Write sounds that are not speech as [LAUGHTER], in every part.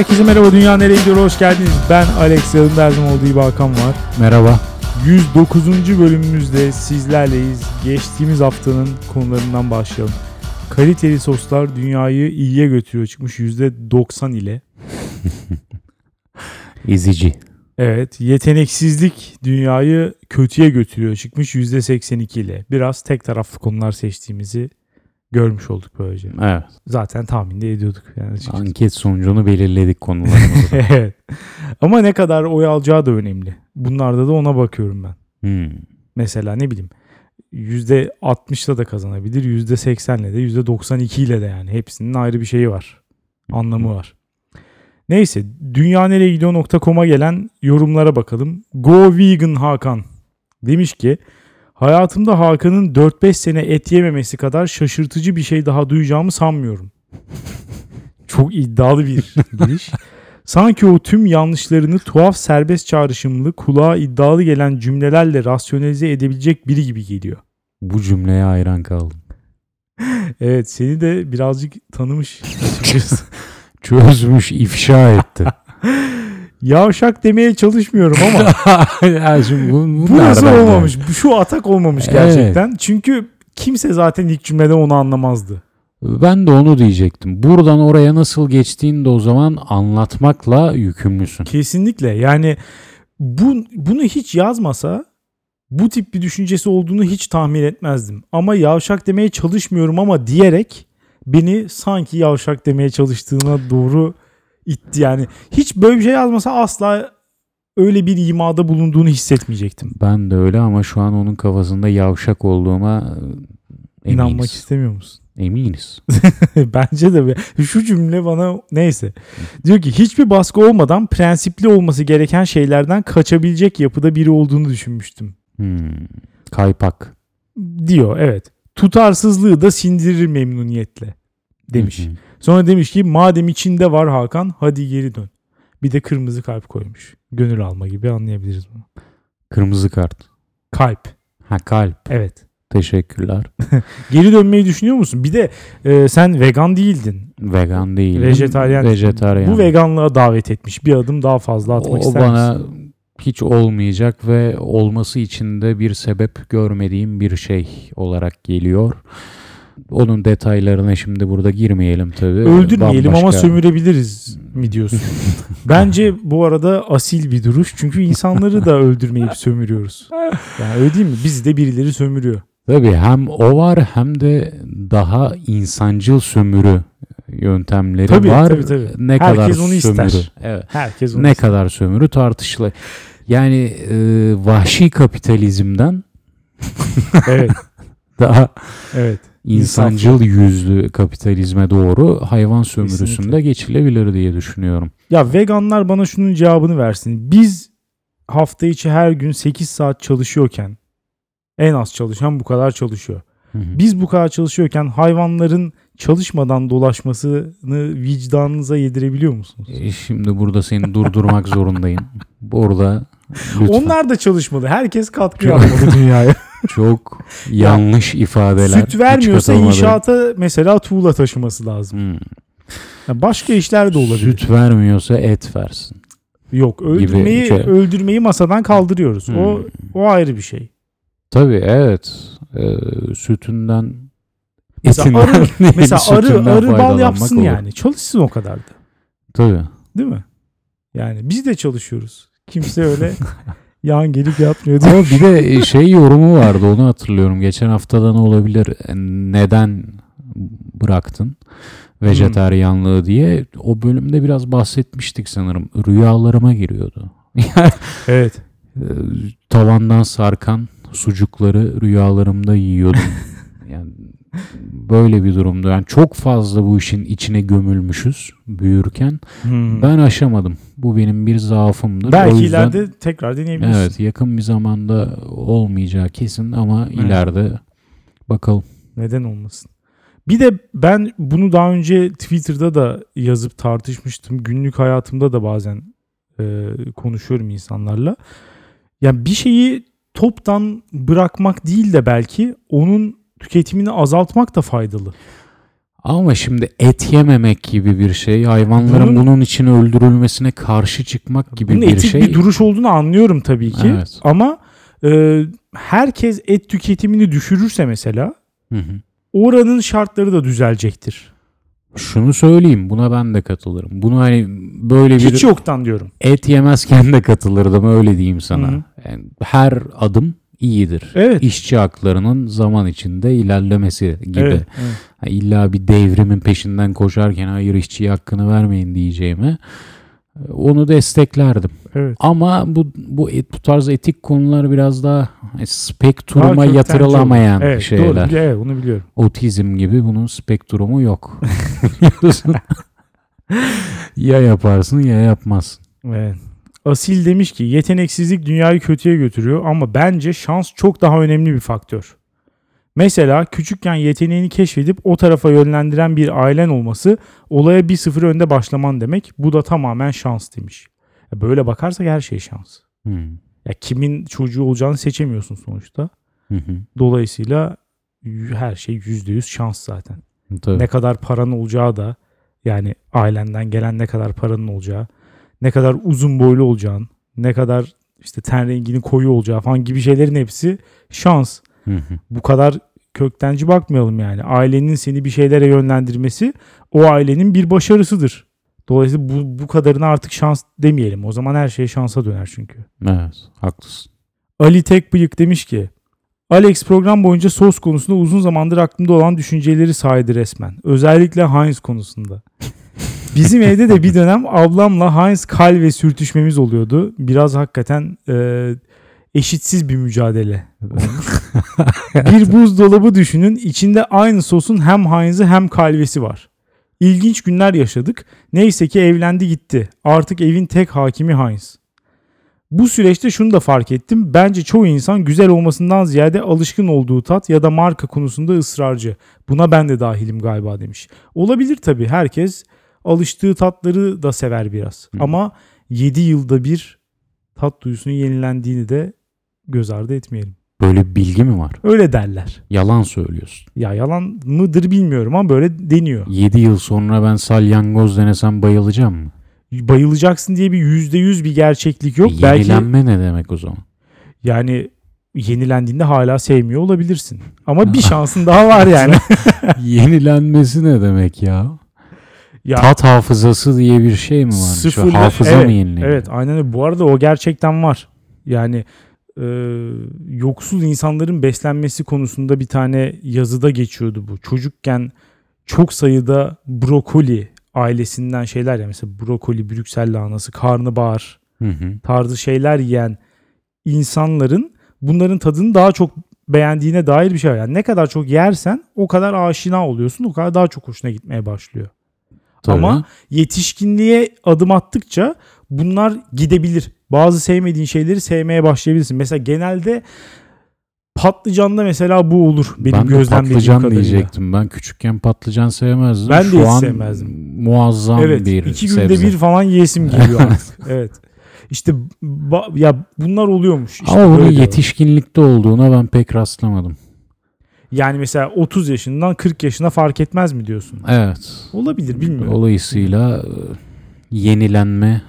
Herkese merhaba Dünya Nereye Gidiyor hoş geldiniz. Ben Alex yanımda her zaman olduğu gibi Hakan var. Merhaba. 109. bölümümüzde sizlerleyiz. Geçtiğimiz haftanın konularından başlayalım. Kaliteli soslar dünyayı iyiye götürüyor çıkmış %90 ile. [LAUGHS] İzici. Evet yeteneksizlik dünyayı kötüye götürüyor çıkmış %82 ile. Biraz tek taraflı konular seçtiğimizi görmüş olduk böylece. Evet. Zaten tahmin de ediyorduk. Yani açıkçası. Anket sonucunu belirledik konularımızda. [LAUGHS] evet. Ama ne kadar oy alacağı da önemli. Bunlarda da ona bakıyorum ben. hmm. Mesela ne bileyim %60'la da kazanabilir. %80'le de %92 ile de yani. Hepsinin ayrı bir şeyi var. Anlamı var. Neyse dünyanereyegidiyor.com'a gelen yorumlara bakalım. Go Vegan Hakan demiş ki hayatımda Hakan'ın 4-5 sene et yememesi kadar şaşırtıcı bir şey daha duyacağımı sanmıyorum. Çok iddialı bir [LAUGHS] giriş. Sanki o tüm yanlışlarını tuhaf serbest çağrışımlı, kulağa iddialı gelen cümlelerle rasyonelize edebilecek biri gibi geliyor. Bu cümleye hayran kaldım. [LAUGHS] Evet seni de birazcık tanımış. [LAUGHS] Çözmüş, ifşa etti. Yavşak demeye çalışmıyorum ama [LAUGHS] ya şimdi bu, bu nasıl nereden olmamış? Bu Şu atak olmamış Evet. gerçekten. Çünkü kimse zaten ilk cümlede onu anlamazdı. Ben de onu diyecektim. Buradan oraya nasıl geçtiğini de o zaman anlatmakla yükümlüsün. Kesinlikle yani bu, bunu hiç yazmasa bu tip bir düşüncesi olduğunu hiç tahmin etmezdim. Ama yavşak demeye çalışmıyorum ama diyerek beni sanki yavşak demeye çalıştığına doğru itti. Yani hiç böyle bir şey yazmasa asla öyle bir imada bulunduğunu hissetmeyecektim. Ben de öyle ama şu an onun kafasında yavşak olduğuma e, İnanmak eminiz. istemiyor musun? Eminiz. [LAUGHS] Bence de. Şu cümle bana neyse. Diyor ki hiçbir baskı olmadan prensipli olması gereken şeylerden kaçabilecek yapıda biri olduğunu düşünmüştüm. Hmm. Kaypak. Diyor evet. Tutarsızlığı da sindirir memnuniyetle demiş. Hı hı. Sonra demiş ki madem içinde var Hakan hadi geri dön. Bir de kırmızı kalp koymuş. Gönül alma gibi anlayabiliriz bunu. Kırmızı kart. Kalp. Ha kalp. Evet. Teşekkürler. [LAUGHS] Geri dönmeyi düşünüyor musun? Bir de e, sen vegan değildin. Vegan değil. Vejetaryen. Vejetaryen. Bu veganlığa davet etmiş. Bir adım daha fazla atmak o ister bana misin? hiç olmayacak ve olması için de bir sebep görmediğim bir şey olarak geliyor. Onun detaylarına şimdi burada girmeyelim tabii. Öldürmeyelim ama Bambaşka- sömürebiliriz mi diyorsun? [LAUGHS] Bence bu arada asil bir duruş. Çünkü insanları da öldürmeyip sömürüyoruz. Yani öyle değil mi? Bizi de birileri sömürüyor. Tabii hem o var hem de daha insancıl sömürü yöntemleri Tabii, var. tabii, tabii. Ne Herkes kadar onu sömürü. ister. Evet. Herkes onu ne ister. kadar sömürü tartışılır. Yani e, vahşi kapitalizmden Evet. [LAUGHS] daha Evet. İnsancıl yüzlü kapitalizme doğru hayvan sömürüsünde Kesinlikle. geçilebilir diye düşünüyorum. Ya veganlar bana şunun cevabını versin. Biz hafta içi her gün 8 saat çalışıyorken en az çalışan bu kadar çalışıyor. Hı hı. Biz bu kadar çalışıyorken hayvanların çalışmadan dolaşmasını vicdanınıza yedirebiliyor musunuz? E, Şimdi burada seni durdurmak [LAUGHS] zorundayım. Burada lütfen Onlar da çalışmalı. Herkes katkı yapmalı dünyaya. [LAUGHS] çok yanlış ifadeler. Süt vermiyorsa inşaata mesela tuğla taşıması lazım. Hmm. Ya başka işler de olabilir. Süt vermiyorsa et versin. Yok öldürmeyi şey. öldürmeyi masadan kaldırıyoruz. O Hmm. o ayrı bir şey. Tabii evet. Ee, sütünden Mesela arı- [LAUGHS] Mesela arı arı bal yapsın olur. yani. Çalışsın o kadar da. Tabii. Değil mi? Yani biz de çalışıyoruz. Kimse öyle [LAUGHS] yan gelip yapmıyor. Ama bir de şey yorumu vardı onu hatırlıyorum. Geçen haftadan olabilir. Neden bıraktın vejetaryenlığı diye. O bölümde biraz bahsetmiştik sanırım. Rüyalarıma giriyordu. [LAUGHS] Evet. Ee, Tavandan sarkan sucukları rüyalarımda yiyordum. [LAUGHS] yani böyle bir durumda. Yani çok fazla bu işin içine gömülmüşüz büyürken. Hmm. Ben aşamadım. Bu benim bir zaafımdır. Belki O yüzden- ileride tekrar deneyebilirsin. Evet yakın bir zamanda olmayacağı kesin ama Evet. ileride bakalım. Neden olmasın? Bir de ben bunu daha önce Twitter'da da yazıp tartışmıştım. Günlük hayatımda da bazen e, konuşuyorum insanlarla. Yani bir şeyi toptan bırakmak değil de belki onun tüketimini azaltmak da faydalı. Ama şimdi et yememek gibi bir şey, hayvanların Bunun- bunun, için öldürülmesine karşı çıkmak gibi Bunun bir etik şey. bir duruş olduğunu anlıyorum tabii ki. Evet. Ama e, herkes et tüketimini düşürürse mesela Hı hı. oranın şartları da düzelecektir. Şunu söyleyeyim, buna ben de katılırım. Bunu hani böyle bir Hiç yoktan diyorum. et yemezken de katılırdım öyle diyeyim sana. Hı hı. Yani her adım iyidir. Evet. İşçi haklarının zaman içinde ilerlemesi gibi. Evet, evet. Ha, İlla bir devrimin peşinden koşarken hayır işçiye hakkını vermeyin diyeceğime onu desteklerdim. evet. Ama bu bu, bu tarz etik konular biraz daha e, Daha spektruma köktenci yatırılamayan evet, şeyler. Doğru, evet, onu biliyorum. Otizm gibi bunun spektrumu yok. [LAUGHS] [LAUGHS] Ya yaparsın ya yapmazsın. Evet. Asil demiş ki yeteneksizlik dünyayı kötüye götürüyor ama bence şans çok daha önemli bir faktör. Mesela küçükken yeteneğini keşfedip o tarafa yönlendiren bir ailen olması olaya bir sıfır önde başlaman demek. Bu da tamamen şans demiş. Ya Böyle bakarsak her şey şans. Hmm. Ya kimin çocuğu olacağını seçemiyorsun sonuçta. Hı hı. Dolayısıyla her şey %100 şans zaten. Tabii. Ne kadar paran olacağı da yani ailenden gelen ne kadar paranın olacağı, ne kadar uzun boylu olacağın, ne kadar işte ten renginin koyu olacağı falan gibi şeylerin hepsi şans. Hı hı. Bu kadar köktenci bakmayalım yani. Ailenin seni bir şeylere yönlendirmesi o ailenin bir başarısıdır. Dolayısıyla bu, bu kadarına artık şans demeyelim. O zaman her şey şansa döner çünkü. Evet, haklısın. Ali Tekbıyık demiş ki Alex program boyunca sos konusunda uzun zamandır aklımda olan düşünceleri saydı resmen. Özellikle Heinz konusunda. Bizim evde de bir dönem ablamla Heinz kal ve sürtüşmemiz oluyordu. Biraz hakikaten e, eşitsiz bir mücadele [LAUGHS] bir buzdolabı düşünün. İçinde aynı sosun hem Heinz'i hem kalvesi var. İlginç günler yaşadık. Neyse ki evlendi gitti. Artık evin tek hakimi Heinz. Bu süreçte şunu da fark ettim. Bence çoğu insan güzel olmasından ziyade alışkın olduğu tat ya da marka konusunda ısrarcı. Buna ben de dahilim galiba demiş. Olabilir tabii. Herkes alıştığı tatları da sever biraz. Hı. Ama 7 yılda bir tat duyusunun yenilendiğini de göz ardı etmeyelim. Böyle bir bilgi mi var? Öyle derler. Yalan söylüyorsun. Ya yalan mıdır bilmiyorum ama böyle deniyor. 7 yıl sonra ben salyangoz denesem bayılacağım mı? Bayılacaksın diye bir %100 bir gerçeklik yok. E, Belki Yenilenme ne demek o zaman? yani yenilendiğinde hala sevmiyor olabilirsin. Ama bir [LAUGHS] şansın daha var yani. Yenilenmesi ne demek ya? Ya Tat hafızası diye bir şey mi var? Sıfırla- hafıza evet, mı yenileniyor? Evet aynen öyle. Bu arada o gerçekten var. Yani e, yoksul insanların beslenmesi konusunda bir tane yazıda geçiyordu bu. Çocukken çok sayıda brokoli ailesinden şeyler ya mesela brokoli, Brüksel lahanası, karnabahar Hı hı. tarzı şeyler yiyen insanların bunların tadını daha çok beğendiğine dair bir şey var. Yani ne kadar çok yersen o kadar aşina oluyorsun. O kadar daha çok hoşuna gitmeye başlıyor. Tabii. Ama yetişkinliğe adım attıkça bunlar gidebilir. Bazı sevmediğin şeyleri sevmeye başlayabilirsin. Mesela genelde patlıcanda mesela bu olur. Benim ben gözlemlediğim patlıcan kadarıyla. diyecektim. Ben küçükken patlıcan sevmezdim. Ben de Şu hiç an sevmezdim. muazzam Evet. bir iki günde sebze. bir falan yesim geliyor [LAUGHS] artık. evet. İşte ya bunlar oluyormuş. İşte Ama bunun var. yetişkinlikte olduğuna ben pek rastlamadım. Yani mesela 30 yaşından 40 yaşına fark etmez mi diyorsun? Evet. Olabilir bilmiyorum. Dolayısıyla e, yenilenme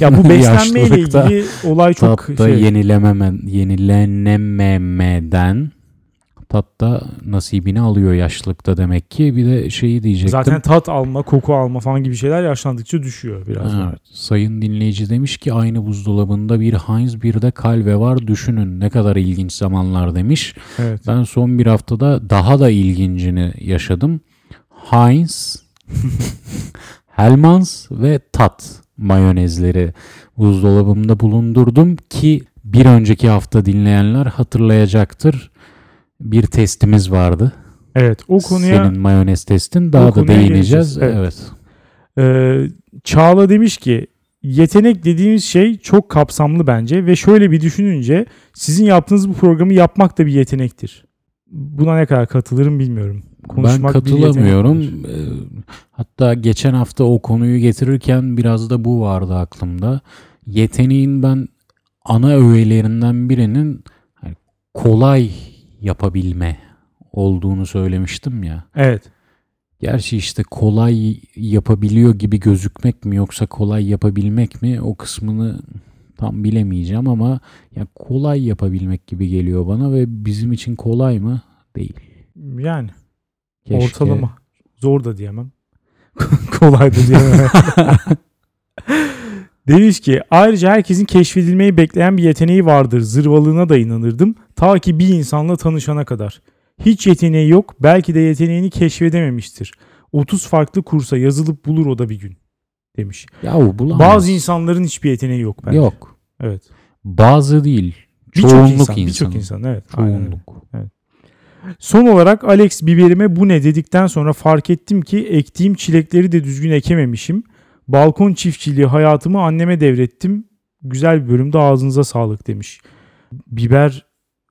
Ya bu [LAUGHS] beslenmeyle ilgili olay çok şey. yenilememe, yenilenememeden tatta nasibini alıyor yaşlılıkta demek ki. Bir de şeyi diyecektim. Zaten tat alma, koku alma falan gibi şeyler yaşlandıkça düşüyor biraz. da. Evet. Sayın dinleyici demiş ki aynı buzdolabında bir Heinz bir de Calve var düşünün ne kadar ilginç zamanlar demiş. Evet. Ben son bir haftada daha da ilgincini yaşadım. Heinz, [LAUGHS] Hellmann's ve Tat mayonezleri buzdolabımda bulundurdum ki bir önceki hafta dinleyenler hatırlayacaktır. Bir testimiz vardı. Evet. O konuya Senin mayonez testin daha da değineceğiz. geleceğiz. Evet. Ee, Çağla demiş ki yetenek dediğimiz şey çok kapsamlı bence ve şöyle bir düşününce sizin yaptığınız bu programı yapmak da bir yetenektir. Buna ne kadar katılırım bilmiyorum. Konuşmak ben katılamıyorum. Ee, Hatta geçen hafta o konuyu getirirken biraz da bu vardı aklımda. Yeteneğin ben ana öğelerinden birinin hani kolay yapabilme olduğunu söylemiştim ya. Evet. Gerçi işte kolay yapabiliyor gibi gözükmek mi yoksa kolay yapabilmek mi o kısmını tam bilemeyeceğim ama ya kolay yapabilmek gibi geliyor bana ve bizim için kolay mı? Değil. Yani Keşke- ortalama. Zor da diyemem. [LAUGHS] Kolay da diyemem. [LAUGHS] Demiş ki ayrıca herkesin keşfedilmeyi bekleyen bir yeteneği vardır. Zırvalığına da inanırdım. Ta ki bir insanla tanışana kadar. Hiç yeteneği yok. Belki de yeteneğini keşfedememiştir. 30 farklı kursa yazılıp bulur o da bir gün. Demiş. Yahu bulamaz. Bazı insanların hiçbir yeteneği yok bence. Yok. Evet. Bazı değil. Birçok Çoğunluk insan. Birçok insan. Evet. Çoğunluk. Son olarak Alex biberime bu ne dedikten sonra fark ettim ki ektiğim çilekleri de düzgün ekememişim. Balkon çiftçiliği hayatımı anneme devrettim. Güzel bir bölümde ağzınıza sağlık demiş. Biber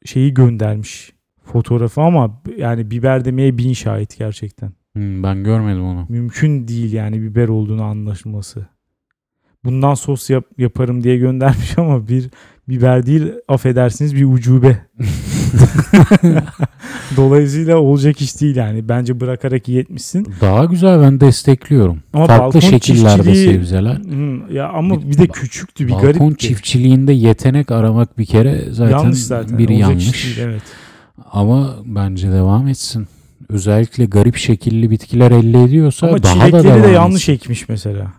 şeyi göndermiş fotoğrafı ama yani biber demeye bin şahit gerçekten. Hmm, ben görmedim onu. Mümkün değil yani biber olduğunu anlaşılması. Bundan sos yap- yaparım diye göndermiş ama bir biber değil affedersiniz bir ucube. [LAUGHS] [LAUGHS] Dolayısıyla olacak iş değil yani. Bence bırakarak iyi etmişsin. Daha güzel ben destekliyorum. Ama Farklı balkon şekillerde çiftçiliği- sebzeler. Hmm, ya ama Bir- bir de küçüktü bir Balkon garipti. çiftçiliğinde yetenek aramak bir kere zaten, yanlış zaten. bir Olacak yanlış. değil, evet. Ama bence devam etsin. Özellikle garip şekilli bitkiler elde ediyorsa Ama daha da devam de yanlış etsin. ekmiş mesela.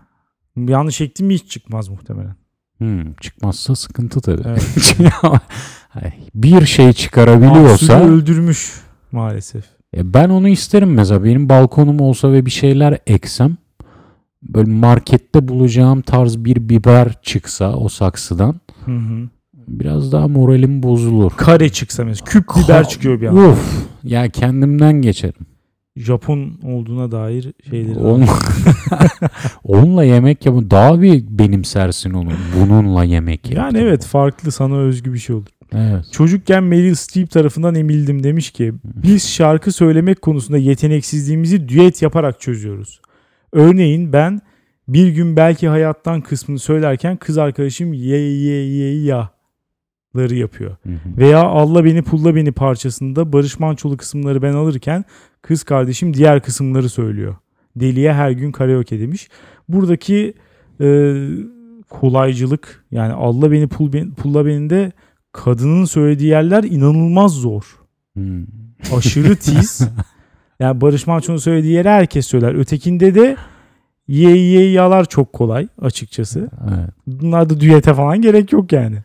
Yanlış ektim mi hiç çıkmaz muhtemelen. Hmm, çıkmazsa sıkıntı tabii. Evet. [LAUGHS] Ay, bir şey çıkarabiliyorsa Mahsulü öldürmüş maalesef. E ben onu isterim mesela. Benim balkonum olsa ve bir şeyler eksem böyle markette bulacağım tarz bir biber çıksa o saksıdan Hı hı. biraz daha moralim bozulur. Kare çıksa mesela. Küp biber Ka- çıkıyor bir anda. Uf. Ya kendimden geçerim. Japon olduğuna dair şeyleri. On... [LAUGHS] Onunla yemek yap daha bir benimsersin onu. Bununla yemek yap. Yani evet farklı sana özgü bir şey olur. Evet. Çocukken Meryl Streep tarafından emildim demiş ki biz şarkı söylemek konusunda yeteneksizliğimizi düet yaparak çözüyoruz. Örneğin ben bir gün belki hayattan kısmını söylerken kız arkadaşım ye ye ye ya'ları yapıyor. Hı hı. Veya Allah beni pulla beni parçasında Barış Mançolu kısımları ben alırken kız kardeşim diğer kısımları söylüyor. Deliye her gün karaoke demiş. Buradaki e, kolaycılık yani Allah beni pul, beni- pulla beni de kadının söylediği yerler inanılmaz zor. Hmm. Aşırı [LAUGHS] tiz. yani Barış Manço'nun söylediği yeri herkes söyler. Ötekinde de ye ye yalar çok kolay açıkçası. Evet. Bunlarda düete falan gerek yok yani.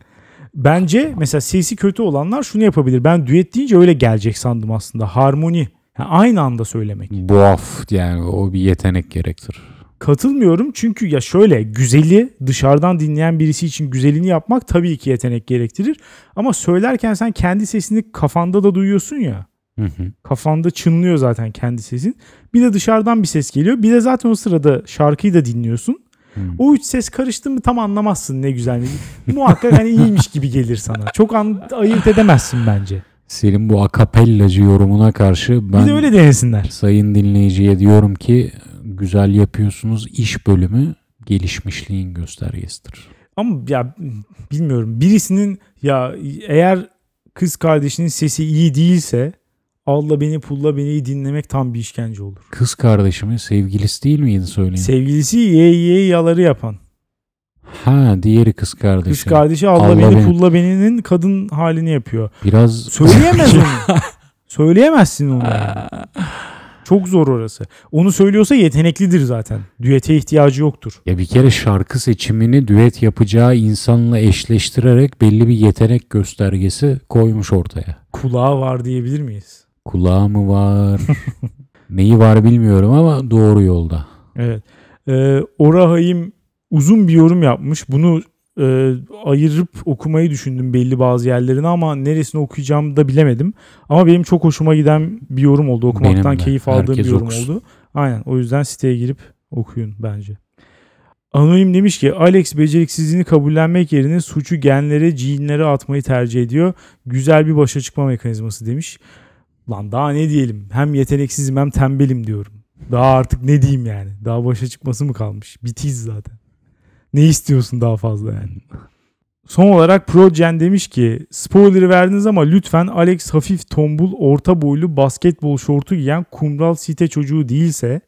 Bence mesela sesi kötü olanlar şunu yapabilir. Ben düet deyince öyle gelecek sandım aslında. Harmoni. Yani aynı anda söylemek. Boğaf yani o bir yetenek gerektirir. Katılmıyorum çünkü ya şöyle güzeli dışarıdan dinleyen birisi için güzelini yapmak tabii ki yetenek gerektirir. Ama söylerken sen kendi sesini kafanda da duyuyorsun ya. Hı hı. Kafanda çınlıyor zaten kendi sesin. Bir de dışarıdan bir ses geliyor. Bir de zaten o sırada şarkıyı da dinliyorsun. Hı. O üç ses karıştı mı tam anlamazsın ne güzel. Muhakkak hani iyiymiş gibi gelir sana. Çok an, ayırt edemezsin bence. Senin bu akapellacı yorumuna karşı ben Bir de öyle denesinler. sayın dinleyiciye diyorum ki güzel yapıyorsunuz iş bölümü gelişmişliğin göstergesidir. Ama ya bilmiyorum birisinin ya eğer kız kardeşinin sesi iyi değilse Allah beni pulla beni dinlemek tam bir işkence olur. Kız kardeşimin sevgilisi değil miydi söyleyin? Sevgilisi ye ye yaları yapan. ha diğeri kız kardeşi. Kız kardeşi Allah, Allah beni beni- pulla beninin kadın halini yapıyor. Biraz Söyleyemez [LAUGHS] onu. Söyleyemezsin onu. yani. Çok zor orası. Onu söylüyorsa yeteneklidir zaten. Düete ihtiyacı yoktur. ya bir kere şarkı seçimini düet yapacağı insanla eşleştirerek belli bir yetenek göstergesi koymuş ortaya. Kulağı var diyebilir miyiz? Kulağı mı var? [LAUGHS] Neyi var bilmiyorum ama doğru yolda. Evet. Ee, Ora Hayim uzun bir yorum yapmış. Bunu e, ayırıp okumayı düşündüm belli bazı yerlerine ama neresini okuyacağımı da bilemedim. Ama benim çok hoşuma giden bir yorum oldu. Okumaktan keyif aldığım Herkes bir yorum okusun. oldu. Aynen. O yüzden siteye girip okuyun bence. Anonim demiş ki Alex beceriksizliğini kabullenmek yerine suçu genlere, cinlere atmayı tercih ediyor. Güzel bir başa çıkma mekanizması demiş. Lan daha ne diyelim? Hem yeteneksizim hem tembelim diyorum. Daha artık ne diyeyim yani? Daha başa çıkması mı kalmış? Bitiz zaten. Ne istiyorsun daha fazla yani? Son olarak Progen demiş ki spoiler'ı verdiniz ama lütfen Alex hafif tombul orta boylu basketbol şortu giyen kumral site çocuğu değilse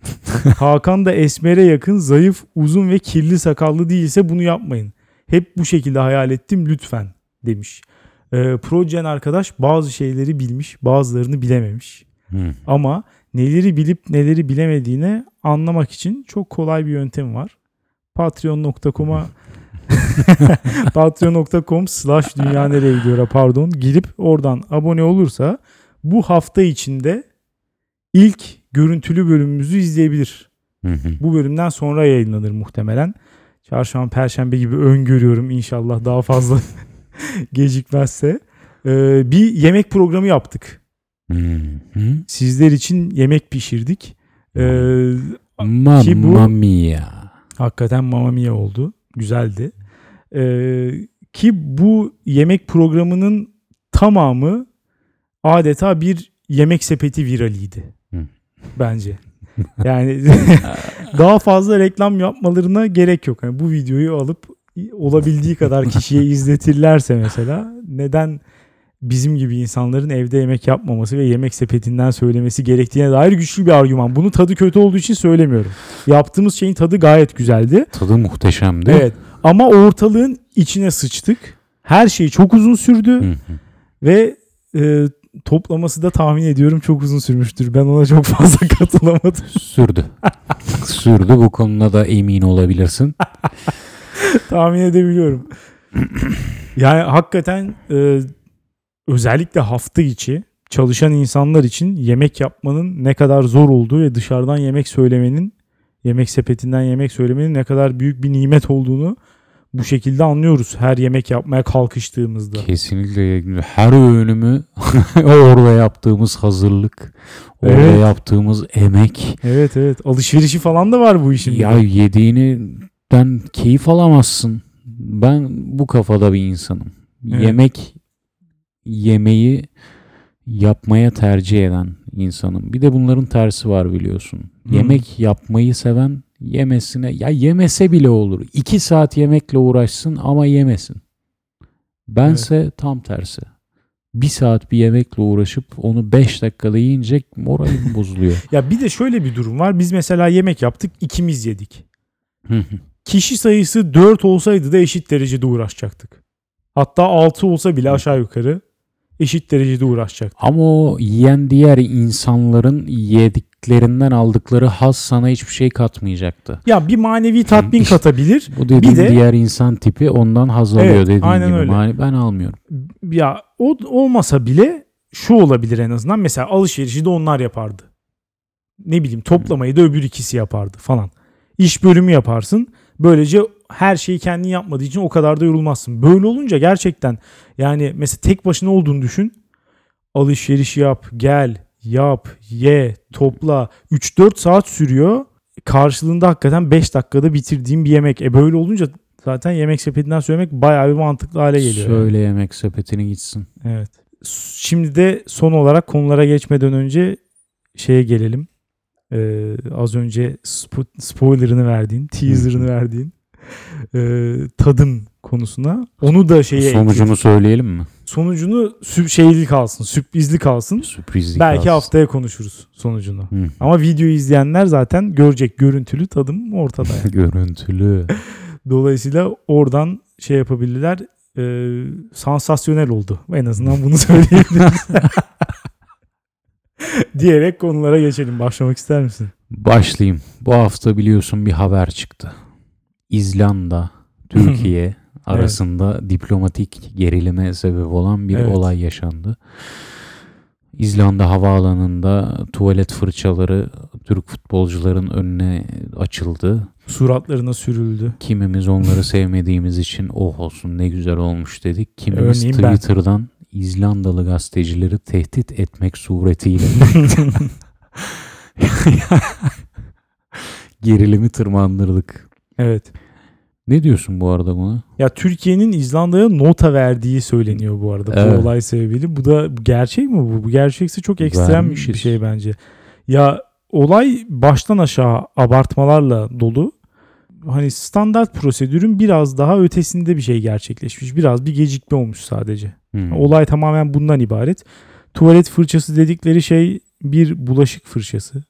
[LAUGHS] Hakan da esmere yakın zayıf uzun ve kirli sakallı değilse bunu yapmayın. Hep bu şekilde hayal ettim lütfen demiş. Ee, Progen arkadaş bazı şeyleri bilmiş bazılarını bilememiş. Ama neleri bilip neleri bilemediğini anlamak için çok kolay bir yöntem var. Patreon.com'a [LAUGHS] patreon.com slash dünya nereye gidiyor pardon girip oradan abone olursa bu hafta içinde ilk görüntülü bölümümüzü izleyebilir. Hı hı. Bu bölümden sonra yayınlanır muhtemelen. Çarşamba, perşembe gibi öngörüyorum inşallah daha fazla [LAUGHS] gecikmezse. Ee, bir yemek programı yaptık. Hı. Sizler için yemek pişirdik. Ee, Mamma bu- mia. Hakikaten Mamma Mia oldu. Güzeldi. Ee, ki bu yemek programının tamamı adeta bir yemek sepeti viraliydi. Hı. Bence. [LAUGHS] Yani [LAUGHS] daha fazla reklam yapmalarına gerek yok. Yani bu videoyu alıp olabildiği kadar kişiye [LAUGHS] izletirlerse mesela neden bizim gibi insanların evde yemek yapmaması ve yemek sepetinden söylemesi gerektiğine dair güçlü bir argüman. Bunu tadı kötü olduğu için söylemiyorum. Yaptığımız şeyin tadı gayet güzeldi. Tadı muhteşemdi. Evet. Ama ortalığın içine sıçtık. Her şey çok uzun sürdü Hı hı. ve e, toplaması da tahmin ediyorum çok uzun sürmüştür. Ben ona çok fazla [LAUGHS] katılamadım. Sürdü. Sürdü. Bu konuda da emin olabilirsin. [LAUGHS] tahmin edebiliyorum. [CLEARS THROAT] yani hakikaten e, özellikle hafta içi çalışan insanlar için yemek yapmanın ne kadar zor olduğu ve dışarıdan yemek söylemenin yemek sepetinden yemek söylemenin ne kadar büyük bir nimet olduğunu bu şekilde anlıyoruz her yemek yapmaya kalkıştığımızda. Kesinlikle her öğünümü [LAUGHS] orada yaptığımız hazırlık, orada Evet. yaptığımız emek. Evet evet alışverişi falan da var bu işin. Ya de. yediğinden keyif alamazsın. Ben bu kafada bir insanım. Evet. Yemek yemeği yapmaya tercih eden insanım. Bir de bunların tersi var biliyorsun. Hmm. Yemek yapmayı seven yemesine ya yemese bile olur. İki saat yemekle uğraşsın ama yemesin. Bense tam tersi. Bir saat bir yemekle uğraşıp onu beş dakikada yiyince moralim [LAUGHS] bozuluyor. Ya bir de şöyle bir durum var. Biz mesela yemek yaptık ikimiz yedik. Hı hı. Kişi sayısı 4 olsaydı da eşit derecede uğraşacaktık. Hatta 6 olsa bile aşağı yukarı eşit derecede uğraşacaktık. Ama o yiyen diğer insanların yediklerinden aldıkları haz sana hiçbir şey katmayacaktı. Ya bir manevi tatmin İşte- katabilir. Bu dediğim de- diğer insan tipi ondan haz alıyor Evet, dediğin aynen gibi. öyle. Ben almıyorum. Ya o olmasa bile şu olabilir en azından. Mesela alışverişi de onlar yapardı. Ne bileyim toplamayı da öbür ikisi yapardı falan. İş bölümü yaparsın. Böylece her şeyi kendin yapmadığı için o kadar da yorulmazsın. Böyle olunca gerçekten yani mesela tek başına olduğunu düşün. Alışveriş yap, gel, yap, ye, topla. 3-4 saat sürüyor. Karşılığında hakikaten 5 dakikada bitirdiğim bir yemek. E böyle olunca zaten yemek sepetinden söylemek bayağı bir mantıklı hale geliyor. yani. Söyle yemek sepetine gitsin. Evet. Şimdi de son olarak konulara geçmeden önce şeye gelelim. Ee, az önce spo- spoilerını verdiğin, teaserını verdiğin e, tadım konusuna. Onu da şeye Sonucunu söyleyelim mi? sonucunu sü- şeyli kalsın, sürprizli kalsın. Sürprizlik Belki kalsın. haftaya konuşuruz sonucunu. Hı. Ama videoyu izleyenler zaten görecek görüntülü tadım ortada. yani. [LAUGHS] Görüntülü. Dolayısıyla oradan şey yapabilirler. E, sansasyonel oldu. En azından bunu [LAUGHS] söyleyebiliriz. [LAUGHS] Diyerek konulara geçelim. Başlamak ister misin? Başlayayım. Bu hafta biliyorsun bir haber çıktı. İzlanda, [LAUGHS] Türkiye arasında diplomatik gerilime sebep olan bir Evet. olay yaşandı. İzlanda havaalanında tuvalet fırçaları Türk futbolcuların önüne açıldı. Suratlarına sürüldü. Kimimiz onları [LAUGHS] sevmediğimiz için oh olsun ne güzel olmuş dedik. Kimimiz Örneğin ben. Twitter'dan İzlandalı gazetecileri tehdit etmek suretiyle [LAUGHS] gerilimi tırmandırdık. Evet. Ne diyorsun bu arada buna? Ya Türkiye'nin İzlanda'ya nota verdiği söyleniyor bu arada Evet. bu olay sebebiyle. Bu da gerçek mi bu? Bu gerçekse çok ekstrem bir Vermişiz. şey bence. Ya olay baştan aşağı abartmalarla dolu. hani standart prosedürün biraz daha ötesinde bir şey gerçekleşmiş. Biraz bir gecikme olmuş sadece. Hmm. Olay tamamen bundan ibaret. Tuvalet fırçası dedikleri şey bir bulaşık fırçası.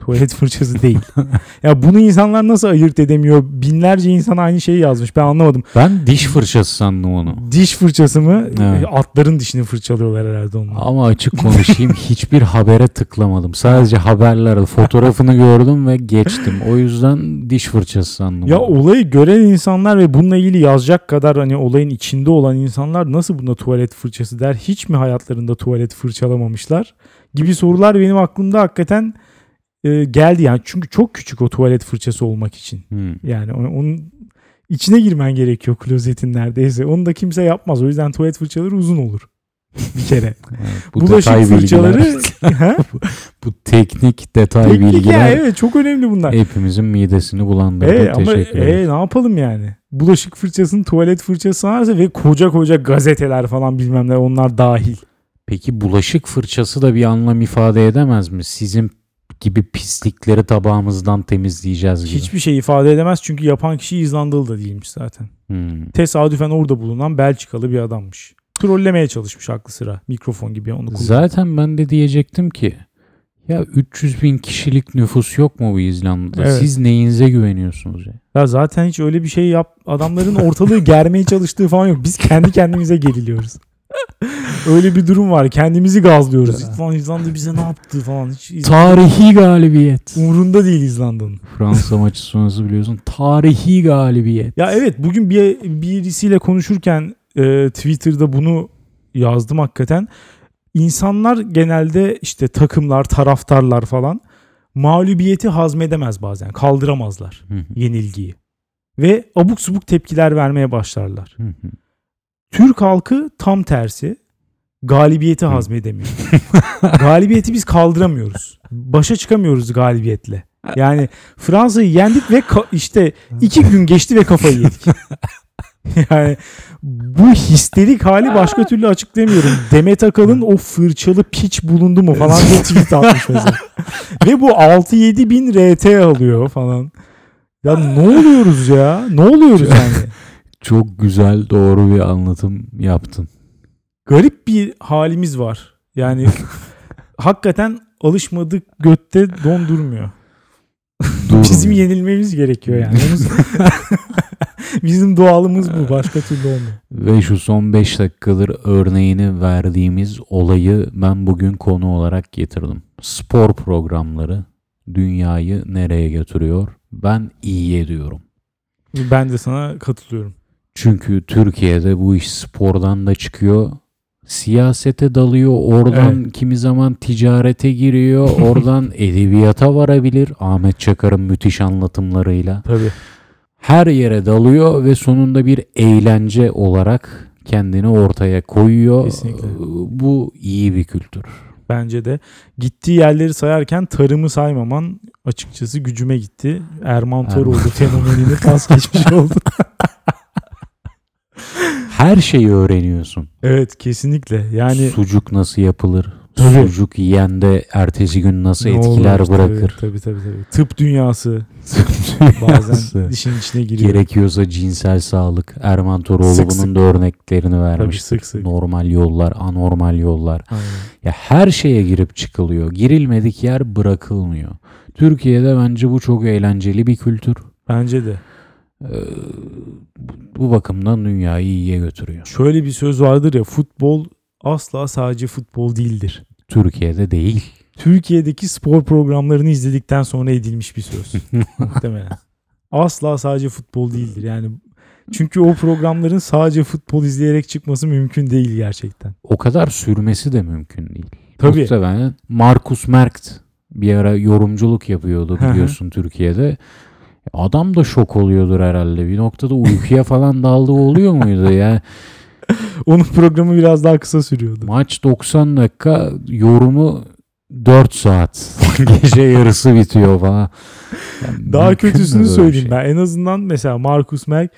Tuvalet fırçası değil. [LAUGHS] ya bunu insanlar nasıl ayırt edemiyor? Binlerce insan aynı şeyi yazmış. Ben anlamadım. Ben diş fırçası sandım onu. Diş fırçası mı? Evet. Atların dişini fırçalıyorlar herhalde onunla. Ama açık konuşayım [LAUGHS] hiçbir habere tıklamadım. Sadece haberlerde fotoğrafını gördüm ve geçtim. O yüzden diş fırçası sandım. Ya onu. olayı gören insanlar ve bununla ilgili yazacak kadar hani olayın içinde olan insanlar nasıl buna tuvalet fırçası der? Hiç mi hayatlarında tuvalet fırçalamamışlar? Gibi sorular benim aklımda hakikaten e, geldi yani. Çünkü çok küçük o tuvalet fırçası olmak için. Hmm. Yani onun, içine girmen gerekiyor klozetin neredeyse. Onu da kimse yapmaz. O yüzden tuvalet fırçaları uzun olur. [LAUGHS] Bir kere. [LAUGHS] Evet, bu Bulaşık detay fırçaları [LAUGHS] Ha? bu teknik detay Teknik ya, bilgiler evet çok önemli bunlar. hepimizin midesini bulandırdı. E, ama e, ne yapalım yani? Bulaşık fırçasının tuvalet fırçası varsa ve koca koca gazeteler falan bilmem ne onlar dahil. Peki bulaşık fırçası da bir anlam ifade edemez mi? Sizin gibi pislikleri tabağımızdan temizleyeceğiz gibi. Hiçbir şey ifade edemez çünkü yapan kişi İzlandalı da değilmiş zaten. Hmm. Tesadüfen orada bulunan Belçikalı bir adammış. Trollemeye çalışmış aklı sıra. Mikrofon gibi onu kullanıyor. Zaten ben de diyecektim ki ya 300 bin kişilik nüfus yok mu bu İzlanda'da? Evet. Siz neyinize güveniyorsunuz ya? Ya zaten hiç öyle bir şey yap. Adamların ortalığı germeye çalıştığı falan yok. Biz kendi kendimize geriliyoruz. Öyle bir durum var. Kendimizi gazlıyoruz. Falan İzlanda bize ne yaptı falan. Hiç Tarihi galibiyet. umurunda değil İzlanda'nın. Fransa [LAUGHS] maçı sonrası biliyorsun. Tarihi galibiyet. Ya evet bugün bir birisiyle konuşurken e, Twitter'da bunu yazdım hakikaten. İnsanlar genelde işte takımlar, taraftarlar falan mağlubiyeti hazmedemez bazen. Kaldıramazlar yenilgiyi. Ve abuk subuk tepkiler vermeye başlarlar. Türk halkı tam tersi. Galibiyeti hazmedemiyor. [LAUGHS] Galibiyeti biz kaldıramıyoruz. Başa çıkamıyoruz galibiyetle. Yani Fransa'yı yendik ve işte iki gün geçti ve kafayı yedik. [LAUGHS] yani bu histerik hali başka türlü açıklayamıyorum. Demet Akalın o fırçalı piç bulundu mu falan diye tweet atmış mesela. [LAUGHS] ve bu 6-7 bin RT alıyor falan. Ya ne oluyoruz ya? Ne oluyoruz yani? Çok güzel doğru bir anlatım yaptın. garip bir halimiz var. Yani [LAUGHS] hakikaten alışmadık götte dondurmuyor. Doğru. Bizim yenilmemiz gerekiyor yani. [LAUGHS] [LAUGHS] Bizim doğalımız bu. Başka türlü olmuyor. Ve şu son 5 dakikadır örneğini verdiğimiz olayı ben bugün konu olarak getirdim. Spor programları dünyayı nereye götürüyor? Ben iyi diyorum. Ben de sana katılıyorum. Çünkü Türkiye'de bu iş spordan da çıkıyor. Siyasete dalıyor. Oradan kimi zaman ticarete giriyor. [LAUGHS] Oradan edebiyata varabilir. Ahmet Çakar'ın müthiş anlatımlarıyla. Tabii. Her yere dalıyor ve sonunda bir eğlence olarak kendini ortaya koyuyor. Kesinlikle. Bu iyi bir kültür. Bence de. Gittiği yerleri sayarken tarımı saymaman açıkçası gücüme gitti. Erman Toroğlu fenomenini pas geçmiş [LAUGHS] oldu. Her şeyi öğreniyorsun. evet kesinlikle. Yani Sucuk nasıl yapılır? Tabii. Sucuk yiyen de ertesi gün nasıl ne etkiler olur, bırakır? Tabii, tabii tabii tabii. [LAUGHS] Tıp dünyası bazen işin içine giriyor. Gerekiyorsa cinsel sağlık. Erman Toroğlu Sık bunun sık. da örneklerini vermiştir. sık sık. Normal yollar, anormal yollar. Aynen. Ya her şeye girip çıkılıyor. Girilmedik yer bırakılmıyor. Türkiye'de bence bu çok eğlenceli bir kültür. Bence de. Ee, bu bakımdan dünyayı iyiye götürüyor. Şöyle bir söz vardır ya futbol asla sadece futbol değildir. Türkiye'de değil. Türkiye'deki spor programlarını izledikten sonra edilmiş bir söz. [LAUGHS] Muhtemelen. Asla sadece futbol değildir. Yani çünkü o programların sadece futbol izleyerek çıkması mümkün değil gerçekten. O kadar sürmesi de mümkün değil. Tabii. Muhtemelen Markus Merkt bir ara yorumculuk yapıyordu biliyorsun Türkiye'de. Adam da şok oluyordur herhalde. Bir noktada uykuya falan daldığı oluyor muydu ya? [LAUGHS] Onun programı biraz daha kısa sürüyordu. Maç 90 dakika, yorumu 4 saat. [LAUGHS] Gece yarısı bitiyor falan. Yani Daha kötüsünü söyleyeyim şey? ben. En azından mesela Markus Merk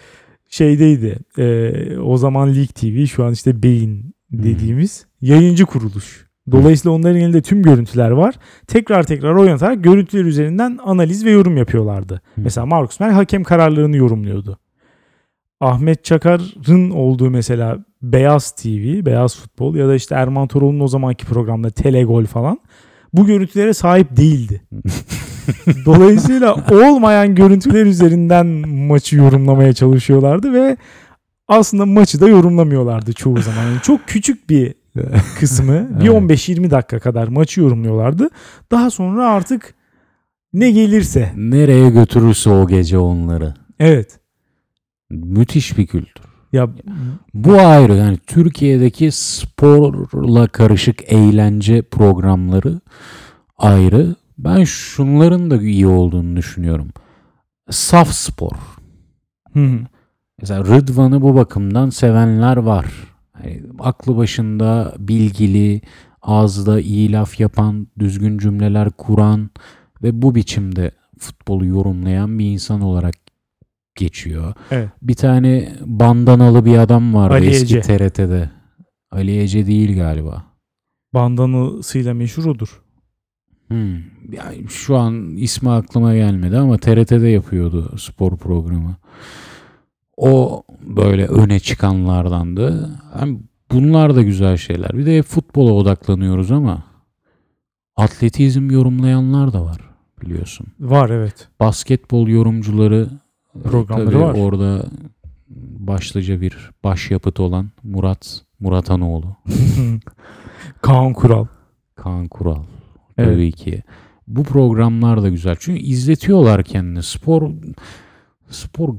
şeydeydi. e, o zaman Lig TV şu an işte Beyin dediğimiz yayıncı kuruluş. Dolayısıyla onların elinde tüm görüntüler var. Tekrar tekrar oynatarak görüntüler üzerinden analiz ve yorum yapıyorlardı. Mesela Marcus Mel hakem kararlarını yorumluyordu. Ahmet Çakar'ın olduğu mesela Beyaz TV, Beyaz Futbol ya da işte Erman Toroğlu'nun o zamanki programda Telegol falan bu görüntülere sahip değildi. [LAUGHS] Dolayısıyla olmayan görüntüler üzerinden maçı yorumlamaya çalışıyorlardı ve aslında maçı da yorumlamıyorlardı çoğu zaman. Yani çok küçük bir [LAUGHS] kısmı bir Evet. 15-20 dakika kadar maçı yorumluyorlardı. Daha sonra artık ne gelirse. Nereye götürürse o gece onları. Evet. Müthiş bir kültür. Ya Bu ayrı yani Türkiye'deki sporla karışık eğlence programları ayrı. Ben şunların da iyi olduğunu düşünüyorum. Saf spor. Hı hı. Mesela Rıdvan'ı bu bakımdan sevenler var. Yani aklı başında bilgili, ağızda iyi laf yapan, düzgün cümleler kuran ve bu biçimde futbolu yorumlayan bir insan olarak geçiyor. Evet. Bir tane bandanalı bir adam vardı Ali eski Ece. TRT'de. Ali Ece değil galiba. bandanasıyla meşhur odur. Hmm. Yani şu an ismi aklıma gelmedi ama TRT'de yapıyordu spor programı. O böyle öne çıkanlardandı. Hem bunlar da güzel şeyler. Bir de hep futbola odaklanıyoruz ama atletizm yorumlayanlar da var biliyorsun. Var evet. Basketbol yorumcuları e, Programları var. Orada başlıca bir başyapıt olan Murat Murat Anoğlu. [LAUGHS] Kaan Kural. Kaan Kural. Evet. Tabii ki. Bu programlar da güzel. Çünkü izletiyorlar kendini. Spor spor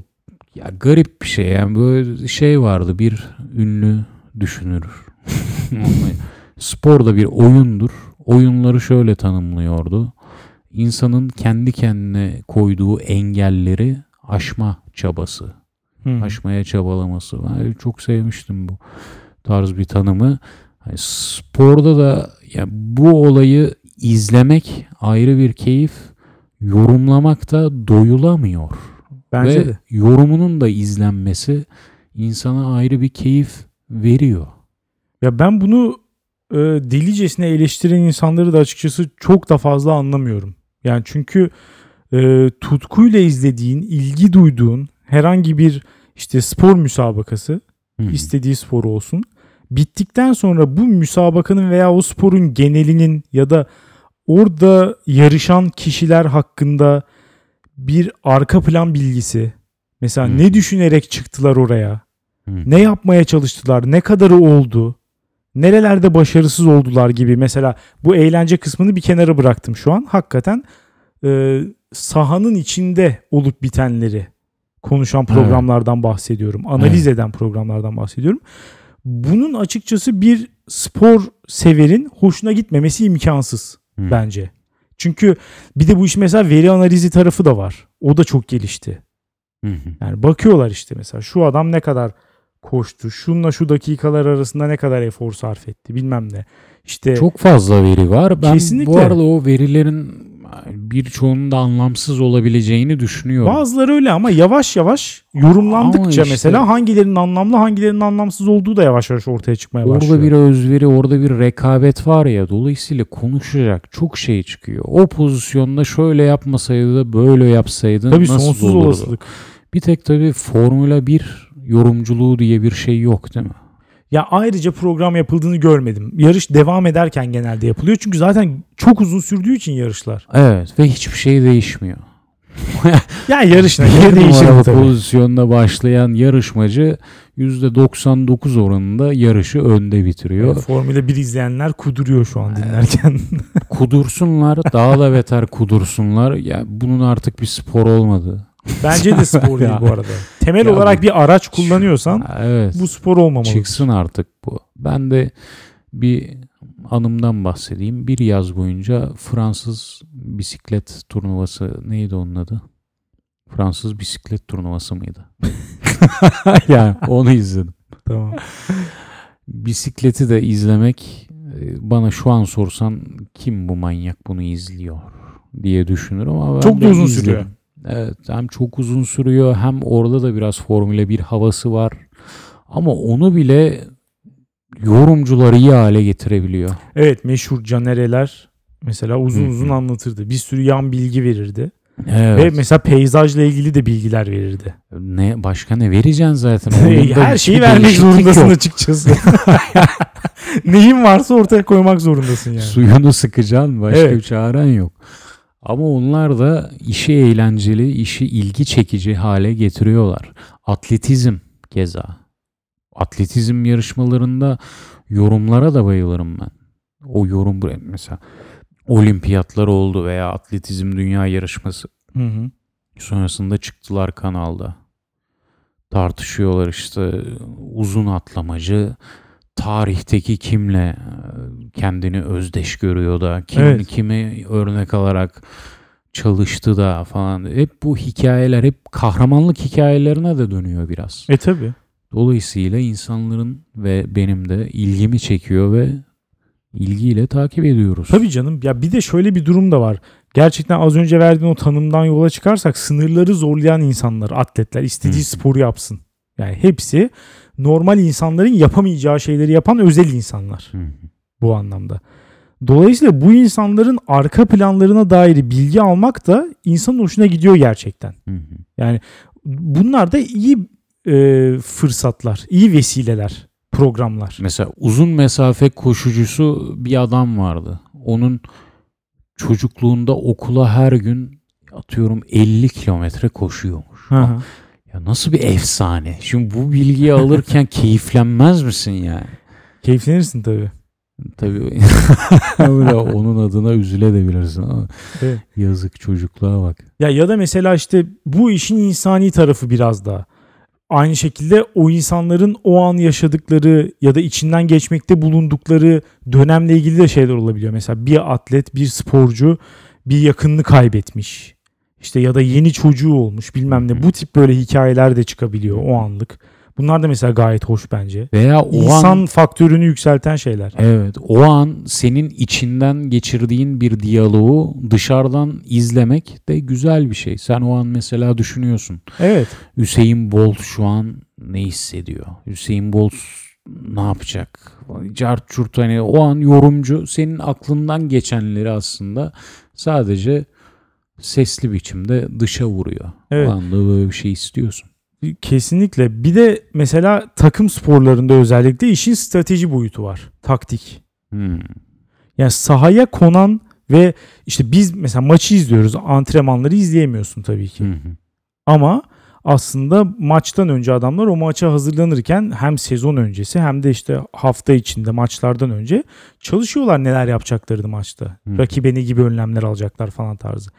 ya garip bir şey. Yani böyle şey vardı bir ünlü düşünür. [LAUGHS] spor da bir oyundur. Oyunları şöyle tanımlıyordu. İnsanın kendi kendine koyduğu engelleri aşma çabası. Hı. aşmaya çabalaması. Ben çok sevmiştim bu tarz bir tanımı. Hani sporda da ya bu olayı izlemek ayrı bir keyif, yorumlamak da doyulamıyor. Bence Ve de. yorumunun da izlenmesi insana ayrı bir keyif veriyor. Ya ben bunu e, delicesine eleştiren insanları da açıkçası çok da fazla anlamıyorum. Yani çünkü e, tutkuyla izlediğin, ilgi duyduğun herhangi bir işte spor müsabakası, Hı hı. istediği spor olsun. Bittikten sonra bu müsabakanın veya o sporun genelinin ya da orada yarışan kişiler hakkında bir arka plan bilgisi. Mesela Hı. ne düşünerek çıktılar oraya? Hı. Ne yapmaya çalıştılar? Ne kadarı oldu? Nerelerde başarısız oldular gibi. Mesela bu eğlence kısmını bir kenara bıraktım şu an. Hakikaten e, sahanın içinde olup bitenleri konuşan Evet. programlardan bahsediyorum. Analiz eden programlardan bahsediyorum. Bunun açıkçası bir spor severin hoşuna gitmemesi imkansız Hı. bence. Çünkü bir de bu iş mesela veri analizi tarafı da var. O da çok gelişti. Hı hı. Yani bakıyorlar işte mesela şu adam ne kadar koştu, şunla şu dakikalar arasında ne kadar efor sarf etti bilmem ne. İşte Çok fazla veri var. Ben Kesinlikle. bu arada o verilerin birçoğunun da anlamsız olabileceğini düşünüyorum. bazıları öyle ama yavaş yavaş yorumlandıkça Ama işte- mesela hangilerinin anlamlı hangilerinin anlamsız olduğu da yavaş yavaş ortaya çıkmaya başlıyor. Orada bir özveri, orada bir rekabet var ya. Dolayısıyla konuşacak çok şey çıkıyor. O pozisyonda şöyle yapmasaydı da böyle yapsaydı Tabii nasıl sonsuz olurdu? olasılık. Bir tek tabii Formula 1 yorumculuğu diye bir şey yok değil mi? Ya ayrıca program yapıldığını görmedim. Yarış devam ederken genelde yapılıyor. Çünkü zaten çok uzun sürdüğü için yarışlar. Evet ve hiçbir şey değişmiyor. [LAUGHS] Ya yarışına göre değişir tabii. pozisyonda başlayan yarışmacı %99 oranında yarışı önde bitiriyor. Formula 1 izleyenler kuduruyor şu an dinlerken. [LAUGHS] Kudursunlar, daha da beter kudursunlar. Ya bunun artık bir spor olmadı. Bence de [LAUGHS] spor değil bu arada. Temel Ya olarak bu- bir araç kullanıyorsan Evet. bu spor olmamalı. Çıksın artık bu. Ben de bir anımdan bahsedeyim. Bir yaz boyunca Fransız bisiklet turnuvası neydi onun adı? Fransız bisiklet turnuvası mıydı? [LAUGHS] yani [LAUGHS] onu izledim. Tamam. Bisikleti de izlemek e, bana şu an sorsan kim bu manyak bunu izliyor diye düşünürüm ama Çok da uzun izledim. sürüyor. Evet hem çok uzun sürüyor hem orada da biraz Formula 1 havası var. Ama onu bile yorumcuları iyi hale getirebiliyor. Evet meşhur Canereler mesela uzun uzun anlatırdı. Bir sürü yan bilgi verirdi. Evet. Ve mesela peyzajla ilgili de bilgiler verirdi. Ne başka ne vereceksin zaten? [LAUGHS] Her şeyi vermek zorundasın yok. açıkçası. [LAUGHS] Neyin varsa ortaya koymak zorundasın yani. Suyunu sıkacaksın başka Evet. bir çaren yok. Ama onlar da işi eğlenceli, işi ilgi çekici hale getiriyorlar. Atletizm keza. Atletizm yarışmalarında yorumlara da bayılırım ben. O yorum mesela olimpiyatlar oldu veya atletizm dünya yarışması Hı hı. sonrasında çıktılar kanalda. Tartışıyorlar işte uzun atlamacı tarihteki kimle e, kendini özdeş görüyor da kim Evet. kimi örnek alarak çalıştı da falan. Hep bu hikayeler hep kahramanlık hikayelerine de dönüyor biraz. E tabi. Dolayısıyla insanların ve benim de ilgimi çekiyor ve ilgiyle takip ediyoruz. Tabii canım. Ya bir de şöyle bir durum da var. Gerçekten az önce verdiğin o tanımdan yola çıkarsak sınırları zorlayan insanlar, atletler istediği Hı. sporu yapsın. Yani hepsi normal insanların yapamayacağı şeyleri yapan özel insanlar Hı hı. bu anlamda. Dolayısıyla bu insanların arka planlarına dair bilgi almak da insanın hoşuna gidiyor gerçekten. Hı hı. Yani bunlar da iyi e, fırsatlar, iyi vesileler, programlar. Mesela uzun mesafe koşucusu bir adam vardı. Onun çocukluğunda okula her gün atıyorum 50 kilometre koşuyormuş. Hı hı. Ya nasıl bir efsane. Şimdi bu bilgiyi alırken [LAUGHS] keyiflenmez misin yani? Keyiflenirsin tabii. Tabii [LAUGHS] onun adına üzülebilirsin ama Evet. yazık çocukluğa bak. Ya ya da mesela işte bu işin insani tarafı biraz daha. Aynı şekilde o insanların o an yaşadıkları ya da içinden geçmekte bulundukları dönemle ilgili de şeyler olabiliyor. Mesela bir atlet, bir sporcu bir yakınını kaybetmiş. İşte ya da yeni çocuğu olmuş bilmem ne. Bu tip böyle hikayeler de çıkabiliyor o anlık. Bunlar da mesela gayet hoş bence. Veya o İnsan an faktörünü yükselten şeyler. evet o an senin içinden geçirdiğin bir diyaloğu dışarıdan izlemek de güzel bir şey. Sen o an mesela düşünüyorsun. Evet. Hüseyin Bolt şu an ne hissediyor? Hüseyin Bolt ne yapacak? Cart çurt hani o an yorumcu senin aklından geçenleri aslında sadece sesli biçimde dışa vuruyor. Evet. O anda böyle bir şey istiyorsun. Kesinlikle. Bir de mesela takım sporlarında özellikle işin strateji boyutu var. Taktik. Hmm. Yani sahaya konan ve işte biz mesela maçı izliyoruz. Antrenmanları izleyemiyorsun tabii ki. Hı hı. Ama aslında maçtan önce adamlar o maça hazırlanırken hem sezon öncesi hem de işte hafta içinde maçlardan önce çalışıyorlar neler yapacaklarını maçta. Hı. Rakibe ne gibi önlemler alacaklar falan tarzı.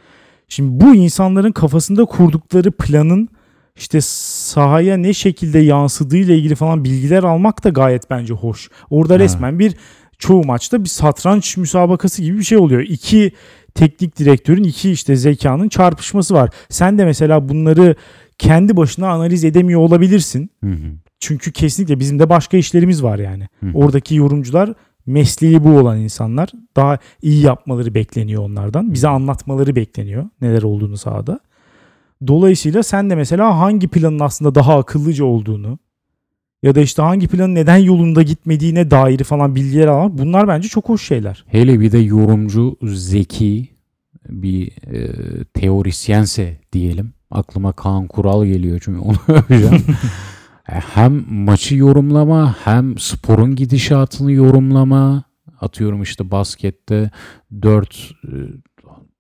Şimdi bu insanların kafasında kurdukları planın işte sahaya ne şekilde yansıdığı ile ilgili falan bilgiler almak da gayet bence hoş. Orada Ha. resmen bir çoğu maçta bir satranç müsabakası gibi bir şey oluyor. İki teknik direktörün iki işte zekanın çarpışması var. Sen de mesela bunları kendi başına analiz edemiyor olabilirsin. Hı hı. Çünkü kesinlikle bizim de başka işlerimiz var yani. Hı. Oradaki yorumcular mesleği bu olan insanlar. Daha iyi yapmaları bekleniyor onlardan. Bize anlatmaları bekleniyor neler olduğunu sahada. Dolayısıyla sen de mesela hangi planın aslında daha akıllıca olduğunu ya da işte hangi planın neden yolunda gitmediğine dair falan bilgiler almak bunlar bence çok hoş şeyler. Hele bir de yorumcu zeki bir e, teorisyense diyelim. Aklıma Kaan Kural geliyor çünkü onu [LAUGHS] öveceğim. E, hem maçı yorumlama hem sporun gidişatını yorumlama. Atıyorum işte baskette 4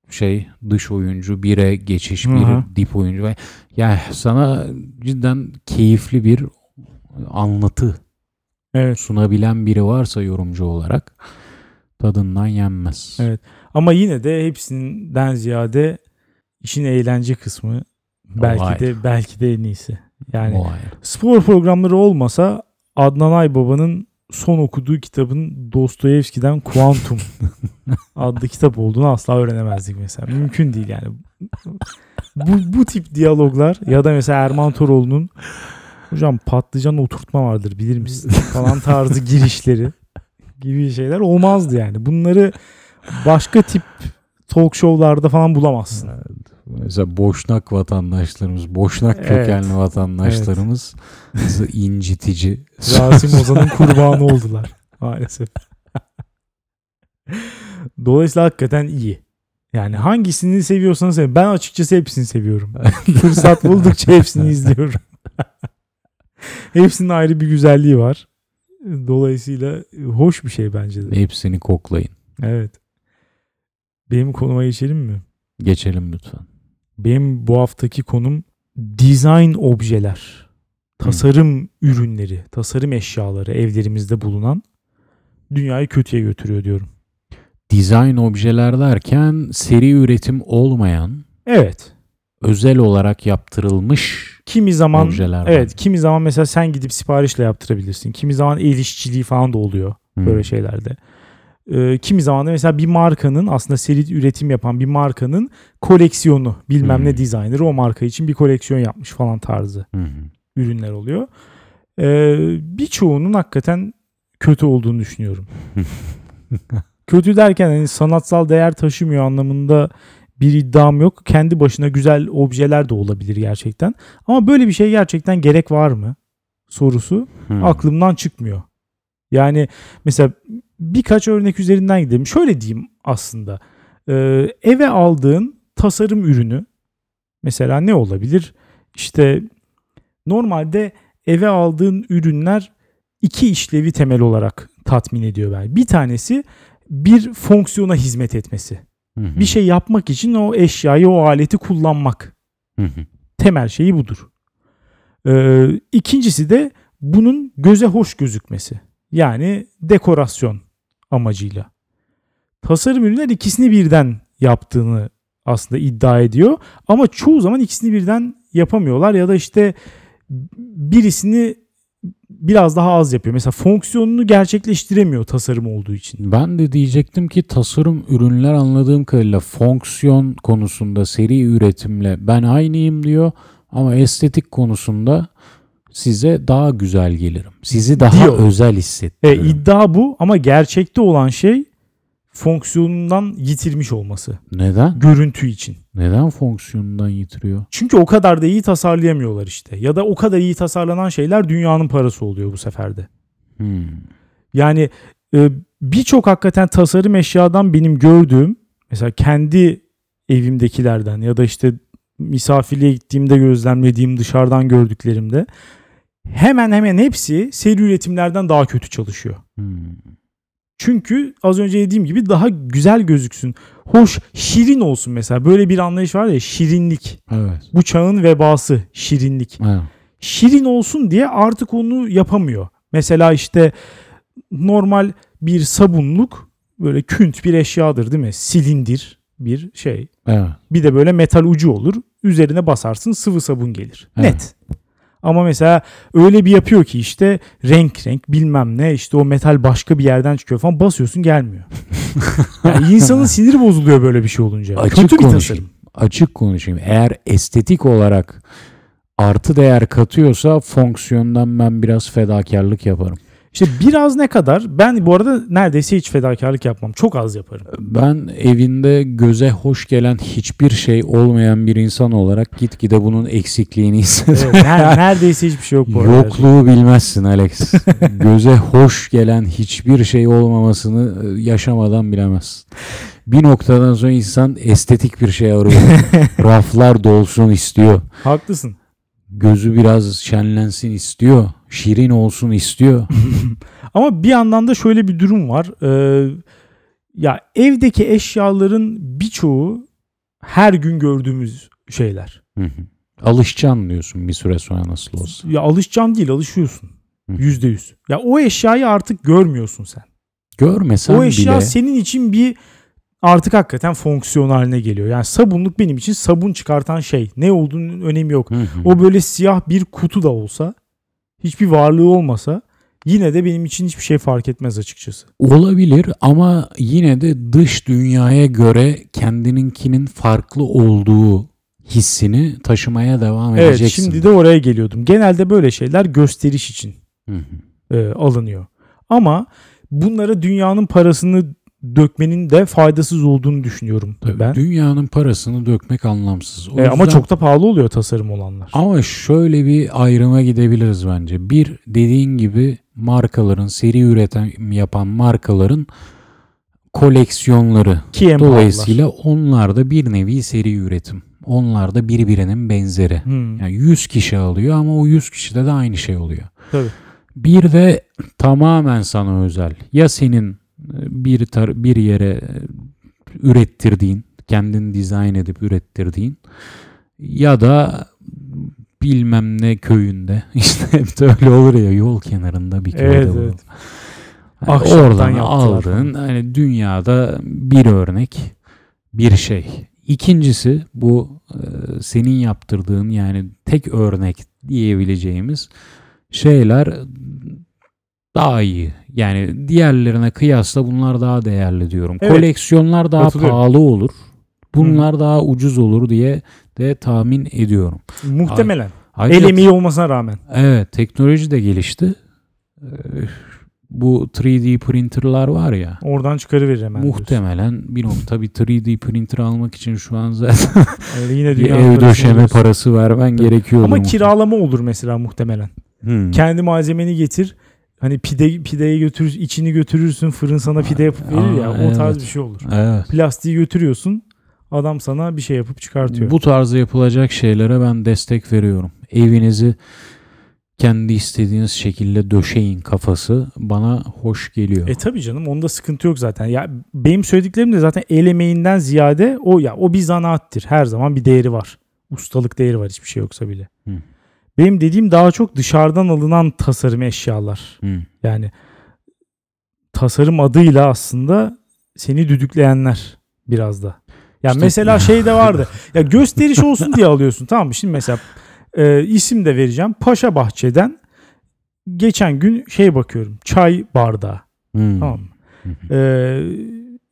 şey dış oyuncu, 1'e geçiş, Hı bir hı. dip oyuncu. Yani sana cidden keyifli bir anlatı Evet. sunabilen biri varsa yorumcu olarak tadından yenmez. Evet. Ama yine de hepsinden ziyade işin eğlence kısmı belki ayrı. de belki de en iyisi. Yani ayrı. spor programları olmasa Adnan Aybaba'nın son okuduğu kitabın Dostoyevski'den Kuantum [LAUGHS] adlı kitap olduğunu asla öğrenemezdik mesela. Mümkün değil yani. Bu, bu tip diyaloglar ya da mesela Erman Toroğlu'nun hocam patlıcan oturtma vardır bilir misin falan tarzı girişleri gibi şeyler olmazdı yani. Bunları başka tip talk show'larda falan bulamazsın. Mesela Boşnak vatandaşlarımız, Boşnak Evet. kökenli vatandaşlarımız [LAUGHS] incitici. Rasim [LAUGHS] Ozan'ın kurbanı oldular maalesef. Dolayısıyla hakikaten iyi. Yani hangisini seviyorsanız sevin. Ben açıkçası hepsini seviyorum. [LAUGHS] Fırsat buldukça hepsini izliyorum. Hepsinin ayrı bir güzelliği var. Dolayısıyla hoş bir şey bence de. Hepsini koklayın. Evet. Benim konuma geçelim mi? Geçelim lütfen. Benim bu haftaki konum design objeler. Tasarım ürünleri, tasarım eşyaları evlerimizde bulunan dünyayı kötüye götürüyor diyorum. Design objeler derken seri üretim olmayan, Evet. özel olarak yaptırılmış Kimi zaman objeler. evet, kimi zaman mesela sen gidip siparişle yaptırabilirsin. Kimi zaman el işçiliği falan da oluyor Hmm. böyle şeylerde. Ee, kimi zaman da mesela bir markanın aslında seri üretim yapan bir markanın koleksiyonu bilmem Hmm. ne designer'ı o marka için bir koleksiyon yapmış falan tarzı. Hı. ürünler oluyor. Ee, birçoğunun hakikaten kötü olduğunu düşünüyorum. [LAUGHS] kötü derken hani sanatsal değer taşımıyor anlamında bir iddiam yok. Kendi başına güzel objeler de olabilir gerçekten. Ama böyle bir şey gerçekten gerek var mı? Sorusu Hı. aklımdan çıkmıyor. Yani mesela birkaç örnek üzerinden gidelim. Şöyle diyeyim aslında. Ee, eve aldığın tasarım ürünü mesela ne olabilir? İşte normalde eve aldığın ürünler iki işlevi temel olarak tatmin ediyor ben. Bir tanesi bir fonksiyona hizmet etmesi. Hı hı. Bir şey yapmak için o eşyayı, o aleti kullanmak. Hı hı. Temel şeyi budur. Ee, ikincisi de bunun göze hoş gözükmesi. Yani dekorasyon amacıyla. Tasarım ürünler ikisini birden yaptığını aslında iddia ediyor. Ama çoğu zaman ikisini birden yapamıyorlar ya da işte birisini biraz daha az yapıyor. Mesela fonksiyonunu gerçekleştiremiyor tasarım olduğu için. Ben de diyecektim ki tasarım ürünler anladığım kadarıyla fonksiyon konusunda seri üretimle ben aynıyım diyor ama estetik konusunda size daha güzel gelirim. Sizi daha Diyor. özel E, hissettiririm. iddia bu ama gerçekte olan şey fonksiyonundan yitirmiş olması. Neden? Görüntü için. Neden fonksiyonundan yitiriyor? Çünkü o kadar da iyi tasarlayamıyorlar işte. Ya da o kadar iyi tasarlanan şeyler dünyanın parası oluyor bu seferde. Hmm. Yani e, birçok hakikaten tasarım eşyadan benim gördüğüm mesela kendi evimdekilerden ya da işte misafirliğe gittiğimde gözlemlediğim dışarıdan gördüklerimde hemen hemen hepsi seri üretimlerden daha kötü çalışıyor. Hmm. Çünkü az önce dediğim gibi daha güzel gözüksün. Hoş, şirin olsun mesela. Böyle bir anlayış var ya şirinlik. Evet. Bu çağın vebası şirinlik. evet. Şirin olsun diye artık onu yapamıyor. Mesela işte normal bir sabunluk böyle künt bir eşyadır değil mi? Silindir bir şey. Evet. Bir de böyle metal ucu olur. Üzerine basarsın sıvı sabun gelir. Evet. Net. Ama mesela öyle bir yapıyor ki işte renk renk bilmem ne işte o metal başka bir yerden çıkıyor falan basıyorsun gelmiyor. [LAUGHS] yani insanın siniri bozuluyor böyle bir şey olunca. Açık Kötü bir konuşayım. tasarım. Açık konuşayım. Eğer estetik olarak artı değer katıyorsa fonksiyondan ben biraz fedakarlık yaparım. İşte biraz ne kadar ben bu arada neredeyse hiç fedakarlık yapmam. Çok az yaparım. Ben evinde göze hoş gelen hiçbir şey olmayan bir insan olarak gitgide bunun eksikliğini hissediyorum. Evet, ner- [LAUGHS] neredeyse hiçbir şey yok bu arada. Yokluğu bilmezsin Alex. [LAUGHS] Göze hoş gelen hiçbir şey olmamasını e, yaşamadan bilemezsin. Bir noktadan sonra insan estetik bir şey arıyor. [LAUGHS] Raflar dolsun istiyor. Haklısın. Gözü biraz şenlensin istiyor. Şirin olsun istiyor. [LAUGHS] Ama bir yandan da şöyle bir durum var. Ee, ya evdeki eşyaların birçoğu her gün gördüğümüz şeyler. Hı hı. Alışacaksın diyorsun bir süre sonra nasıl olsa. Ya alışacağım değil alışıyorsun. Yüzde yüz. Ya o eşyayı artık görmüyorsun sen. Görmesen o eşya bile senin için bir artık hakikaten fonksiyon haline geliyor. Yani sabunluk benim için sabun çıkartan şey. Ne olduğunun önemi yok. Hı hı. O böyle siyah bir kutu da olsa hiçbir varlığı olmasa yine de benim için hiçbir şey fark etmez açıkçası. Olabilir ama yine de dış dünyaya göre kendininkinin farklı olduğu hissini taşımaya devam Evet edeceksin. şimdi de oraya geliyordum. Genelde böyle şeyler gösteriş için Hı hı. e, alınıyor. Ama bunlara dünyanın parasını dökmenin de faydasız olduğunu düşünüyorum Tabii ben. Dünyanın parasını dökmek anlamsız. O E, ama yüzden- çok da pahalı oluyor tasarım olanlar. Ama şöyle bir ayrıma gidebiliriz bence. Bir dediğin gibi markaların seri üretim yapan markaların koleksiyonları. Ki Dolayısıyla onlar da bir nevi seri üretim. Onlar da birbirinin benzeri. Hmm, Yani 100 kişi alıyor ama o 100 kişide de aynı şey oluyor. tabii. Bir de tamamen sana özel. Ya senin bir tar- bir yere e, ürettirdiğin, kendin dizayn edip ürettirdiğin ya da bilmem ne köyünde [LAUGHS] işte hep de öyle olur ya yol kenarında bir köyde Evet, bulun. evet. Ahşaptan oradan yaptılar aldığın hani dünyada bir örnek bir şey. İkincisi bu e, senin yaptırdığın yani tek örnek diyebileceğimiz şeyler daha iyi. Yani diğerlerine kıyasla bunlar daha değerli diyorum. Evet. Koleksiyonlar daha pahalı olur. Bunlar daha ucuz olur diye de tahmin ediyorum. Muhtemelen. Ayrıca- El emeği olmasına rağmen. Evet teknoloji de gelişti. Ee, Bu 3D printerlar var ya. Oradan çıkarıverir hemen. diyorsun. muhtemelen bir nokta bir 3D printer almak için şu an zaten [LAUGHS] Öyle yine bir ev döşeme parası vermen gerekiyor. Ama kiralama olur mesela muhtemelen. Hmm. Kendi malzemeni getir. Hani pide pideye götürür, içini götürürsün, fırın sana pide yapıp verir ya. Aa, O tarz evet. bir şey olur. Evet. Plastiği götürüyorsun. Adam sana bir şey yapıp çıkartıyor. Bu tarzda yapılacak şeylere ben destek veriyorum. Evinizi kendi istediğiniz şekilde döşeyin kafası bana hoş geliyor. E tabii canım onda sıkıntı yok zaten. Ya benim söylediklerim de zaten el emeğinden ziyade o ya o bir zanaattir. Her zaman bir değeri var. Ustalık değeri var hiçbir şey yoksa bile. Hı. Benim dediğim daha çok dışarıdan alınan tasarım eşyalar. Hmm. Yani tasarım adıyla aslında seni düdükleyenler biraz da. Ya İşte- mesela şey de vardı. [LAUGHS] Ya gösteriş olsun diye alıyorsun tamam mı? Şimdi mesela e, isim de vereceğim. Paşa Bahçe'den geçen gün şey bakıyorum. Çay bardağı. Hmm. Tamam mı? Ee,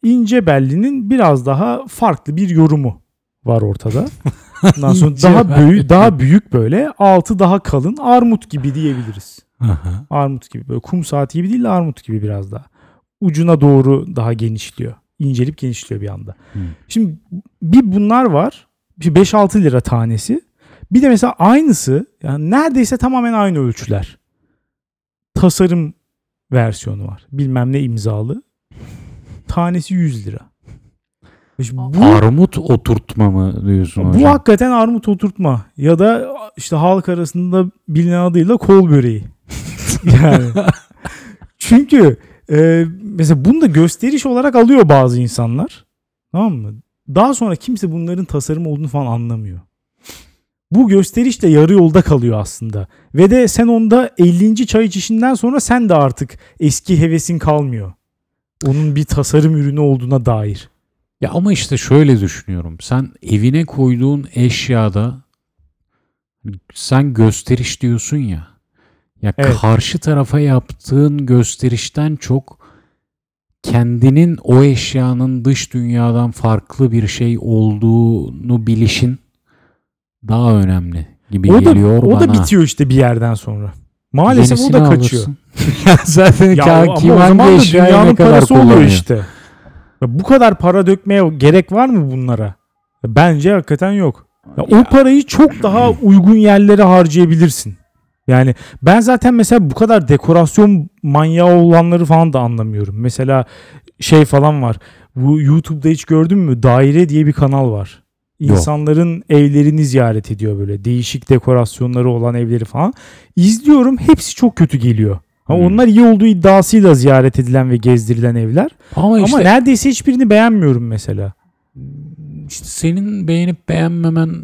İnce Belli'nin biraz daha farklı bir yorumu var ortada. [LAUGHS] Ondan sonra daha büyük, daha büyük böyle, altı daha kalın, armut gibi diyebiliriz. Aha. Armut gibi böyle kum saati gibi değil de armut gibi biraz daha. Ucuna doğru daha genişliyor. İncelip genişliyor bir anda. Hmm. Şimdi bir bunlar var. Bir 5-6 lira tanesi. Bir de mesela aynısı yani neredeyse tamamen aynı ölçüler. Tasarım versiyonu var. Bilmem ne imzalı. Tanesi 100 lira. Bu Armut oturtma mı diyorsun bu hocam? hakikaten armut oturtma ya da işte halk arasında bilinen adıyla kol böreği. [LAUGHS] yani. Çünkü e, mesela bunu da gösteriş olarak alıyor bazı insanlar. Tamam mı? Daha sonra kimse bunların tasarım olduğunu falan anlamıyor. Bu gösteriş de yarı yolda kalıyor aslında. Ve de sen onda 50. çay içişinden sonra sen de artık eski hevesin kalmıyor. Onun bir tasarım ürünü olduğuna dair. Ya ama işte şöyle düşünüyorum. Sen evine koyduğun eşyada sen gösteriş diyorsun ya. Ya Evet. karşı tarafa yaptığın gösterişten çok kendinin o eşyanın dış dünyadan farklı bir şey olduğunu bilişin daha önemli gibi O da, geliyor o bana. da bitiyor işte bir yerden sonra. Maalesef Yenisini o da kaçıyor. [LAUGHS] zaten Ya ama o zaman da dünyanın parası oluyor işte. Bu kadar para dökmeye gerek var mı bunlara? Bence hakikaten yok. Ya o Ya. parayı çok daha uygun yerlere harcayabilirsin. Yani ben zaten mesela bu kadar dekorasyon manyağı olanları falan da anlamıyorum. Mesela şey falan var. Bu YouTube'da hiç gördün mü? Daire diye bir kanal var. Yok. İnsanların evlerini ziyaret ediyor böyle. Değişik dekorasyonları olan evleri falan. İzliyorum hepsi çok kötü geliyor. Ha, Hmm. Onlar iyi olduğu iddiasıyla ziyaret edilen ve gezdirilen evler. Ama işte Ama neredeyse hiçbirini beğenmiyorum mesela. İşte senin beğenip beğenmemen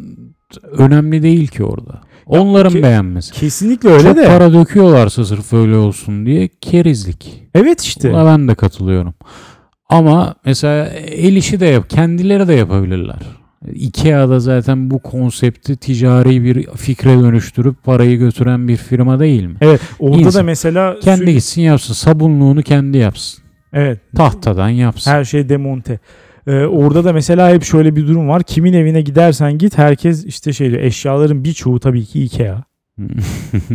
önemli değil ki orada. Onların ki- beğenmesi. Kesinlikle öyle Çok de. para döküyorlarsa sırf öyle olsun diye kerizlik. Evet işte. Buna ben de katılıyorum. Ama mesela el işi de yap, kendileri de yapabilirler. Ikea'da zaten bu konsepti ticari bir fikre dönüştürüp parayı götüren bir firma değil mi? Evet. Orada da İnsan. mesela Kendi sü- gitsin yapsın. Sabunluğunu kendi yapsın. Evet. Tahtadan yapsın. Her şey demonte. Ee, orada da mesela hep şöyle bir durum var. Kimin evine gidersen git herkes işte şey diyor. Eşyaların birçoğu tabii ki Ikea.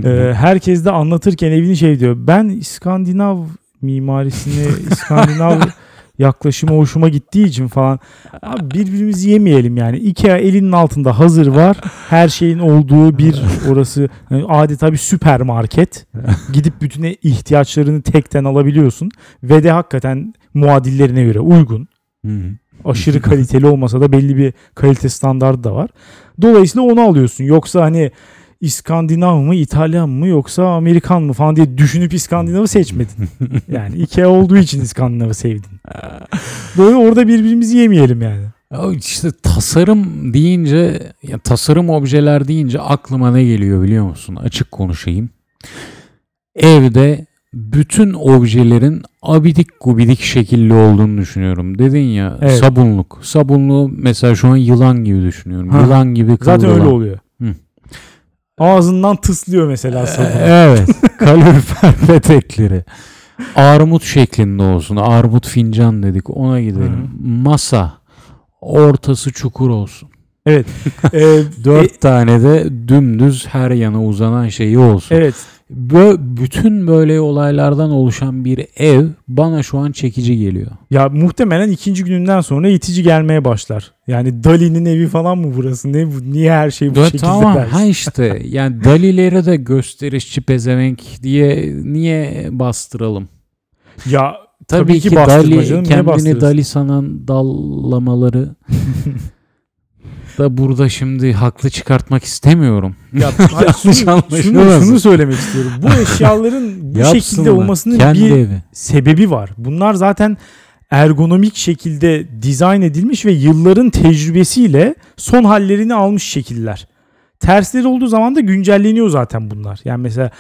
Ee, [LAUGHS] herkes de anlatırken evini şey diyor. Ben İskandinav mimarisini, İskandinav [LAUGHS] yaklaşımı hoşuma gittiği için falan. Abi birbirimizi yemeyelim yani. Ikea elinin altında hazır var. Her şeyin olduğu bir orası yani adeta bir süpermarket. Gidip bütün ihtiyaçlarını tekten alabiliyorsun. Ve de hakikaten muadillerine göre uygun. Aşırı kaliteli olmasa da belli bir kalite standardı da var. Dolayısıyla onu alıyorsun. Yoksa hani İskandinav mı, İtalyan mı yoksa Amerikan mı falan diye düşünüp İskandinav'ı seçmedin. [LAUGHS] Yani Ikea olduğu için İskandinav'ı sevdin. Böyle orada birbirimizi yemeyelim yani. Ya işte tasarım deyince, ya tasarım objeler deyince aklıma ne geliyor biliyor musun? Açık konuşayım. Evde bütün objelerin abidik gubidik şekilli olduğunu düşünüyorum. Dedin ya Evet. sabunluk. Sabunluğu mesela şu an yılan gibi düşünüyorum. Ha. Yılan gibi Zaten kıvrılan. öyle oluyor. Ağzından tıslıyor mesela. Ee, [LAUGHS] Evet. [LAUGHS] Kalorifer petekleri. Armut şeklinde olsun. Armut fincan dedik. Ona gidelim. Masa. Ortası çukur olsun. Evet. [LAUGHS] Ee, Dört e- tane de dümdüz her yana uzanan şeyi olsun. evet. Bö- bütün böyle olaylardan oluşan bir ev bana şu an çekici geliyor. Ya muhtemelen ikinci gününden sonra itici gelmeye başlar. Yani Dali'nin evi falan mı burası? Ne bu? Niye her şey bu Ya şekilde tamam dersin? [LAUGHS] ha işte yani Dali'lere de gösterişçi pezevenk diye niye bastıralım? Ya Tabii, Tabii ki ki, Dali kendini? Dali sanan dallamaları [LAUGHS] da burada şimdi haklı çıkartmak istemiyorum. Ya, hayır, [LAUGHS] şunu, şunu, şunu söylemek istiyorum. Bu [LAUGHS] eşyaların bu şekilde Yapsınlar. olmasının Kendi bir evi. sebebi var. Bunlar zaten ergonomik şekilde dizayn edilmiş ve yılların tecrübesiyle son hallerini almış şekiller. Tersleri olduğu zaman da güncelleniyor zaten bunlar. Yani mesela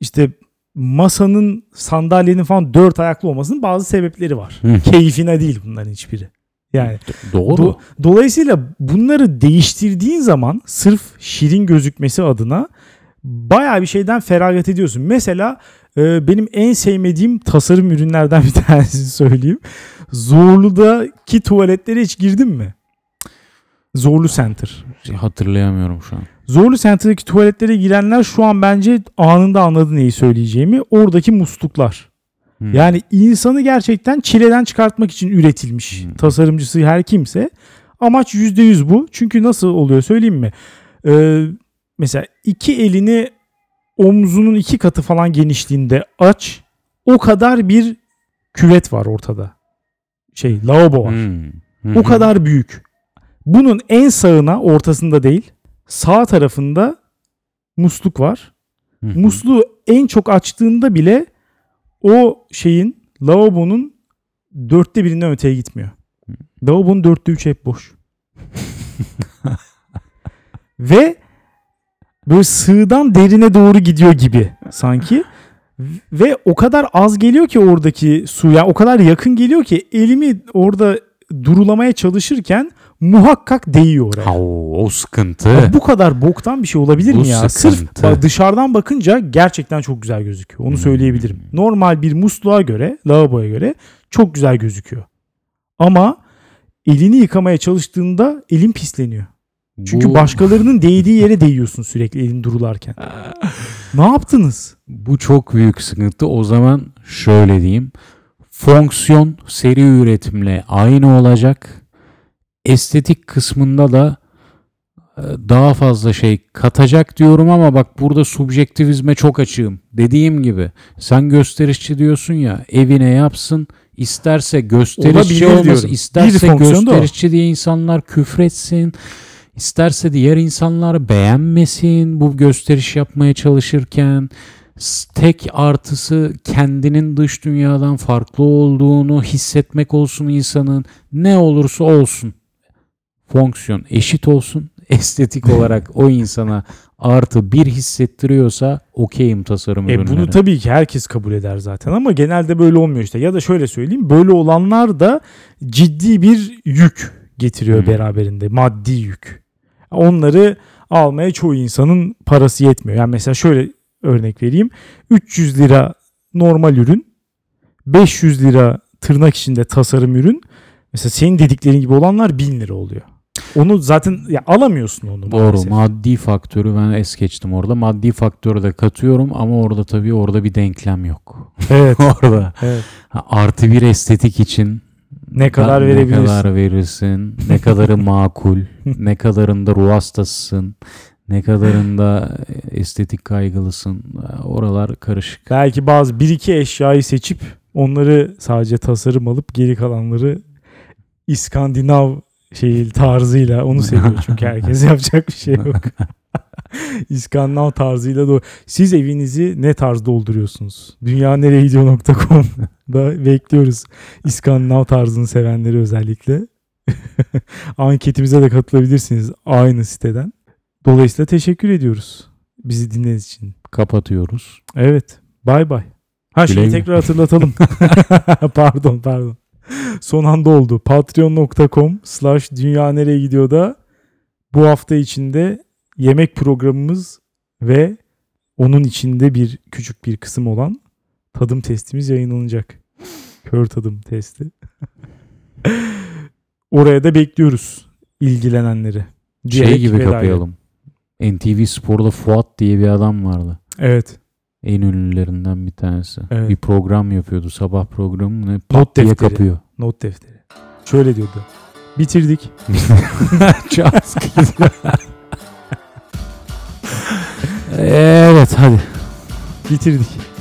işte masanın sandalyenin falan dört ayaklı olmasının bazı sebepleri var. Hı. Keyfine değil bunların hiçbiri. Yani Doğru. Do- Dolayısıyla bunları değiştirdiğin zaman sırf şirin gözükmesi adına bayağı bir şeyden feragat ediyorsun. Mesela e, benim en sevmediğim tasarım ürünlerden bir [LAUGHS] tanesini söyleyeyim. Zorlu'daki tuvaletlere hiç girdin mi? Zorlu Center. Hatırlayamıyorum şu an. Zorlu Center'daki tuvaletlere girenler şu an bence anında anladı neyi söyleyeceğimi. Oradaki musluklar. Hı. Yani insanı gerçekten çileden çıkartmak için üretilmiş. Hmm. Tasarımcısı her kimse. Amaç %100 bu. Çünkü nasıl oluyor söyleyeyim mi? Ee, mesela iki elini omzunun iki katı falan genişliğinde aç. O kadar bir küvet var ortada. Şey lavabo var. Hmm. O kadar büyük. Bunun en sağına ortasında değil sağ tarafında musluk var. Musluğu en çok açtığında bile o şeyin lavabonun dörtte birinden öteye gitmiyor. Lavabonun dörtte üçü hep boş. [LAUGHS] Ve böyle sığdan derine doğru gidiyor gibi sanki. Ve o kadar az geliyor ki oradaki su ya o kadar yakın geliyor ki elimi orada durulamaya çalışırken muhakkak değiyor oraya. Ha, o, o sıkıntı. Ya bu kadar boktan bir şey olabilir Bu mi ya? Sırf sıkıntı. bak dışarıdan bakınca gerçekten çok güzel gözüküyor. Onu Hmm. söyleyebilirim. Normal bir musluğa göre, lavaboya göre çok güzel gözüküyor. Ama elini yıkamaya çalıştığında elin pisleniyor. Çünkü Bu- başkalarının değdiği yere değiyorsun sürekli elin durularken. [LAUGHS] ne yaptınız? Bu çok büyük sıkıntı. O zaman şöyle diyeyim. Fonksiyon seri üretimle aynı olacak. Estetik kısmında da e, daha fazla şey katacak diyorum ama bak burada subjektivizme çok açığım. Dediğim gibi sen gösterişçi diyorsun ya evine yapsın isterse gösterişçi olmasın diyorum. isterse gösterişçi diye insanlar küfretsin. İsterse diğer insanlar beğenmesin bu gösteriş yapmaya çalışırken tek artısı kendinin dış dünyadan farklı olduğunu hissetmek olsun insanın ne olursa olsun fonksiyon eşit olsun [LAUGHS] estetik olarak o insana artı bir hissettiriyorsa okeyim tasarım E ürünleri. bunu tabii ki herkes kabul eder zaten ama genelde böyle olmuyor işte. Ya da şöyle söyleyeyim böyle olanlar da ciddi bir yük getiriyor Hmm. beraberinde. Maddi yük. Onları almaya çoğu insanın parası yetmiyor. Yani mesela şöyle örnek vereyim. 300 lira normal ürün, 500 lira tırnak içinde tasarım ürün. Mesela senin dediklerin gibi olanlar 1000 lira oluyor. Onu zaten ya alamıyorsun onu. Doğru maalesef. maddi faktörü ben es geçtim orada. Maddi faktörü de katıyorum ama orada tabii orada bir denklem yok. Evet. [LAUGHS] orada evet. ha, artı bir estetik için Ne kadar ne verebilirsin? kadar verirsin, ne kadarı [LAUGHS] makul, ne kadarında ruh hastasısın, ne kadarında estetik kaygılısın. Oralar karışık. Belki bazı bir iki eşyayı seçip onları sadece tasarım alıp geri kalanları İskandinav şey tarzıyla onu [LAUGHS] seviyor çünkü herkes yapacak bir şey yok. [LAUGHS] İskandinav tarzıyla da siz evinizi ne tarz dolduruyorsunuz? Dünyaneregidiyor.com'da bekliyoruz. İskandinav tarzını sevenleri özellikle. [LAUGHS] Anketimize de katılabilirsiniz aynı siteden. Dolayısıyla teşekkür ediyoruz bizi dinlediğiniz için. Kapatıyoruz. Evet. Bay bay. Ha şimdi tekrar hatırlatalım. pardon pardon. Son anda oldu. Patreon.com slash dünya nereye gidiyor da bu hafta içinde yemek programımız ve onun içinde bir küçük bir kısım olan tadım testimiz yayınlanacak. Kör tadım testi. [LAUGHS] Oraya da bekliyoruz ilgilenenleri. Şey gibi kapayalım. NTV Spor'da Fuat diye bir adam vardı. Evet. En ünlülerinden bir tanesi. Evet. Bir program yapıyordu. Sabah programı ne pat diye defteri. kapıyor. Not defteri. Şöyle diyordu. Bitirdik. [LAUGHS] Çaz [LAUGHS] evet hadi. Bitirdik.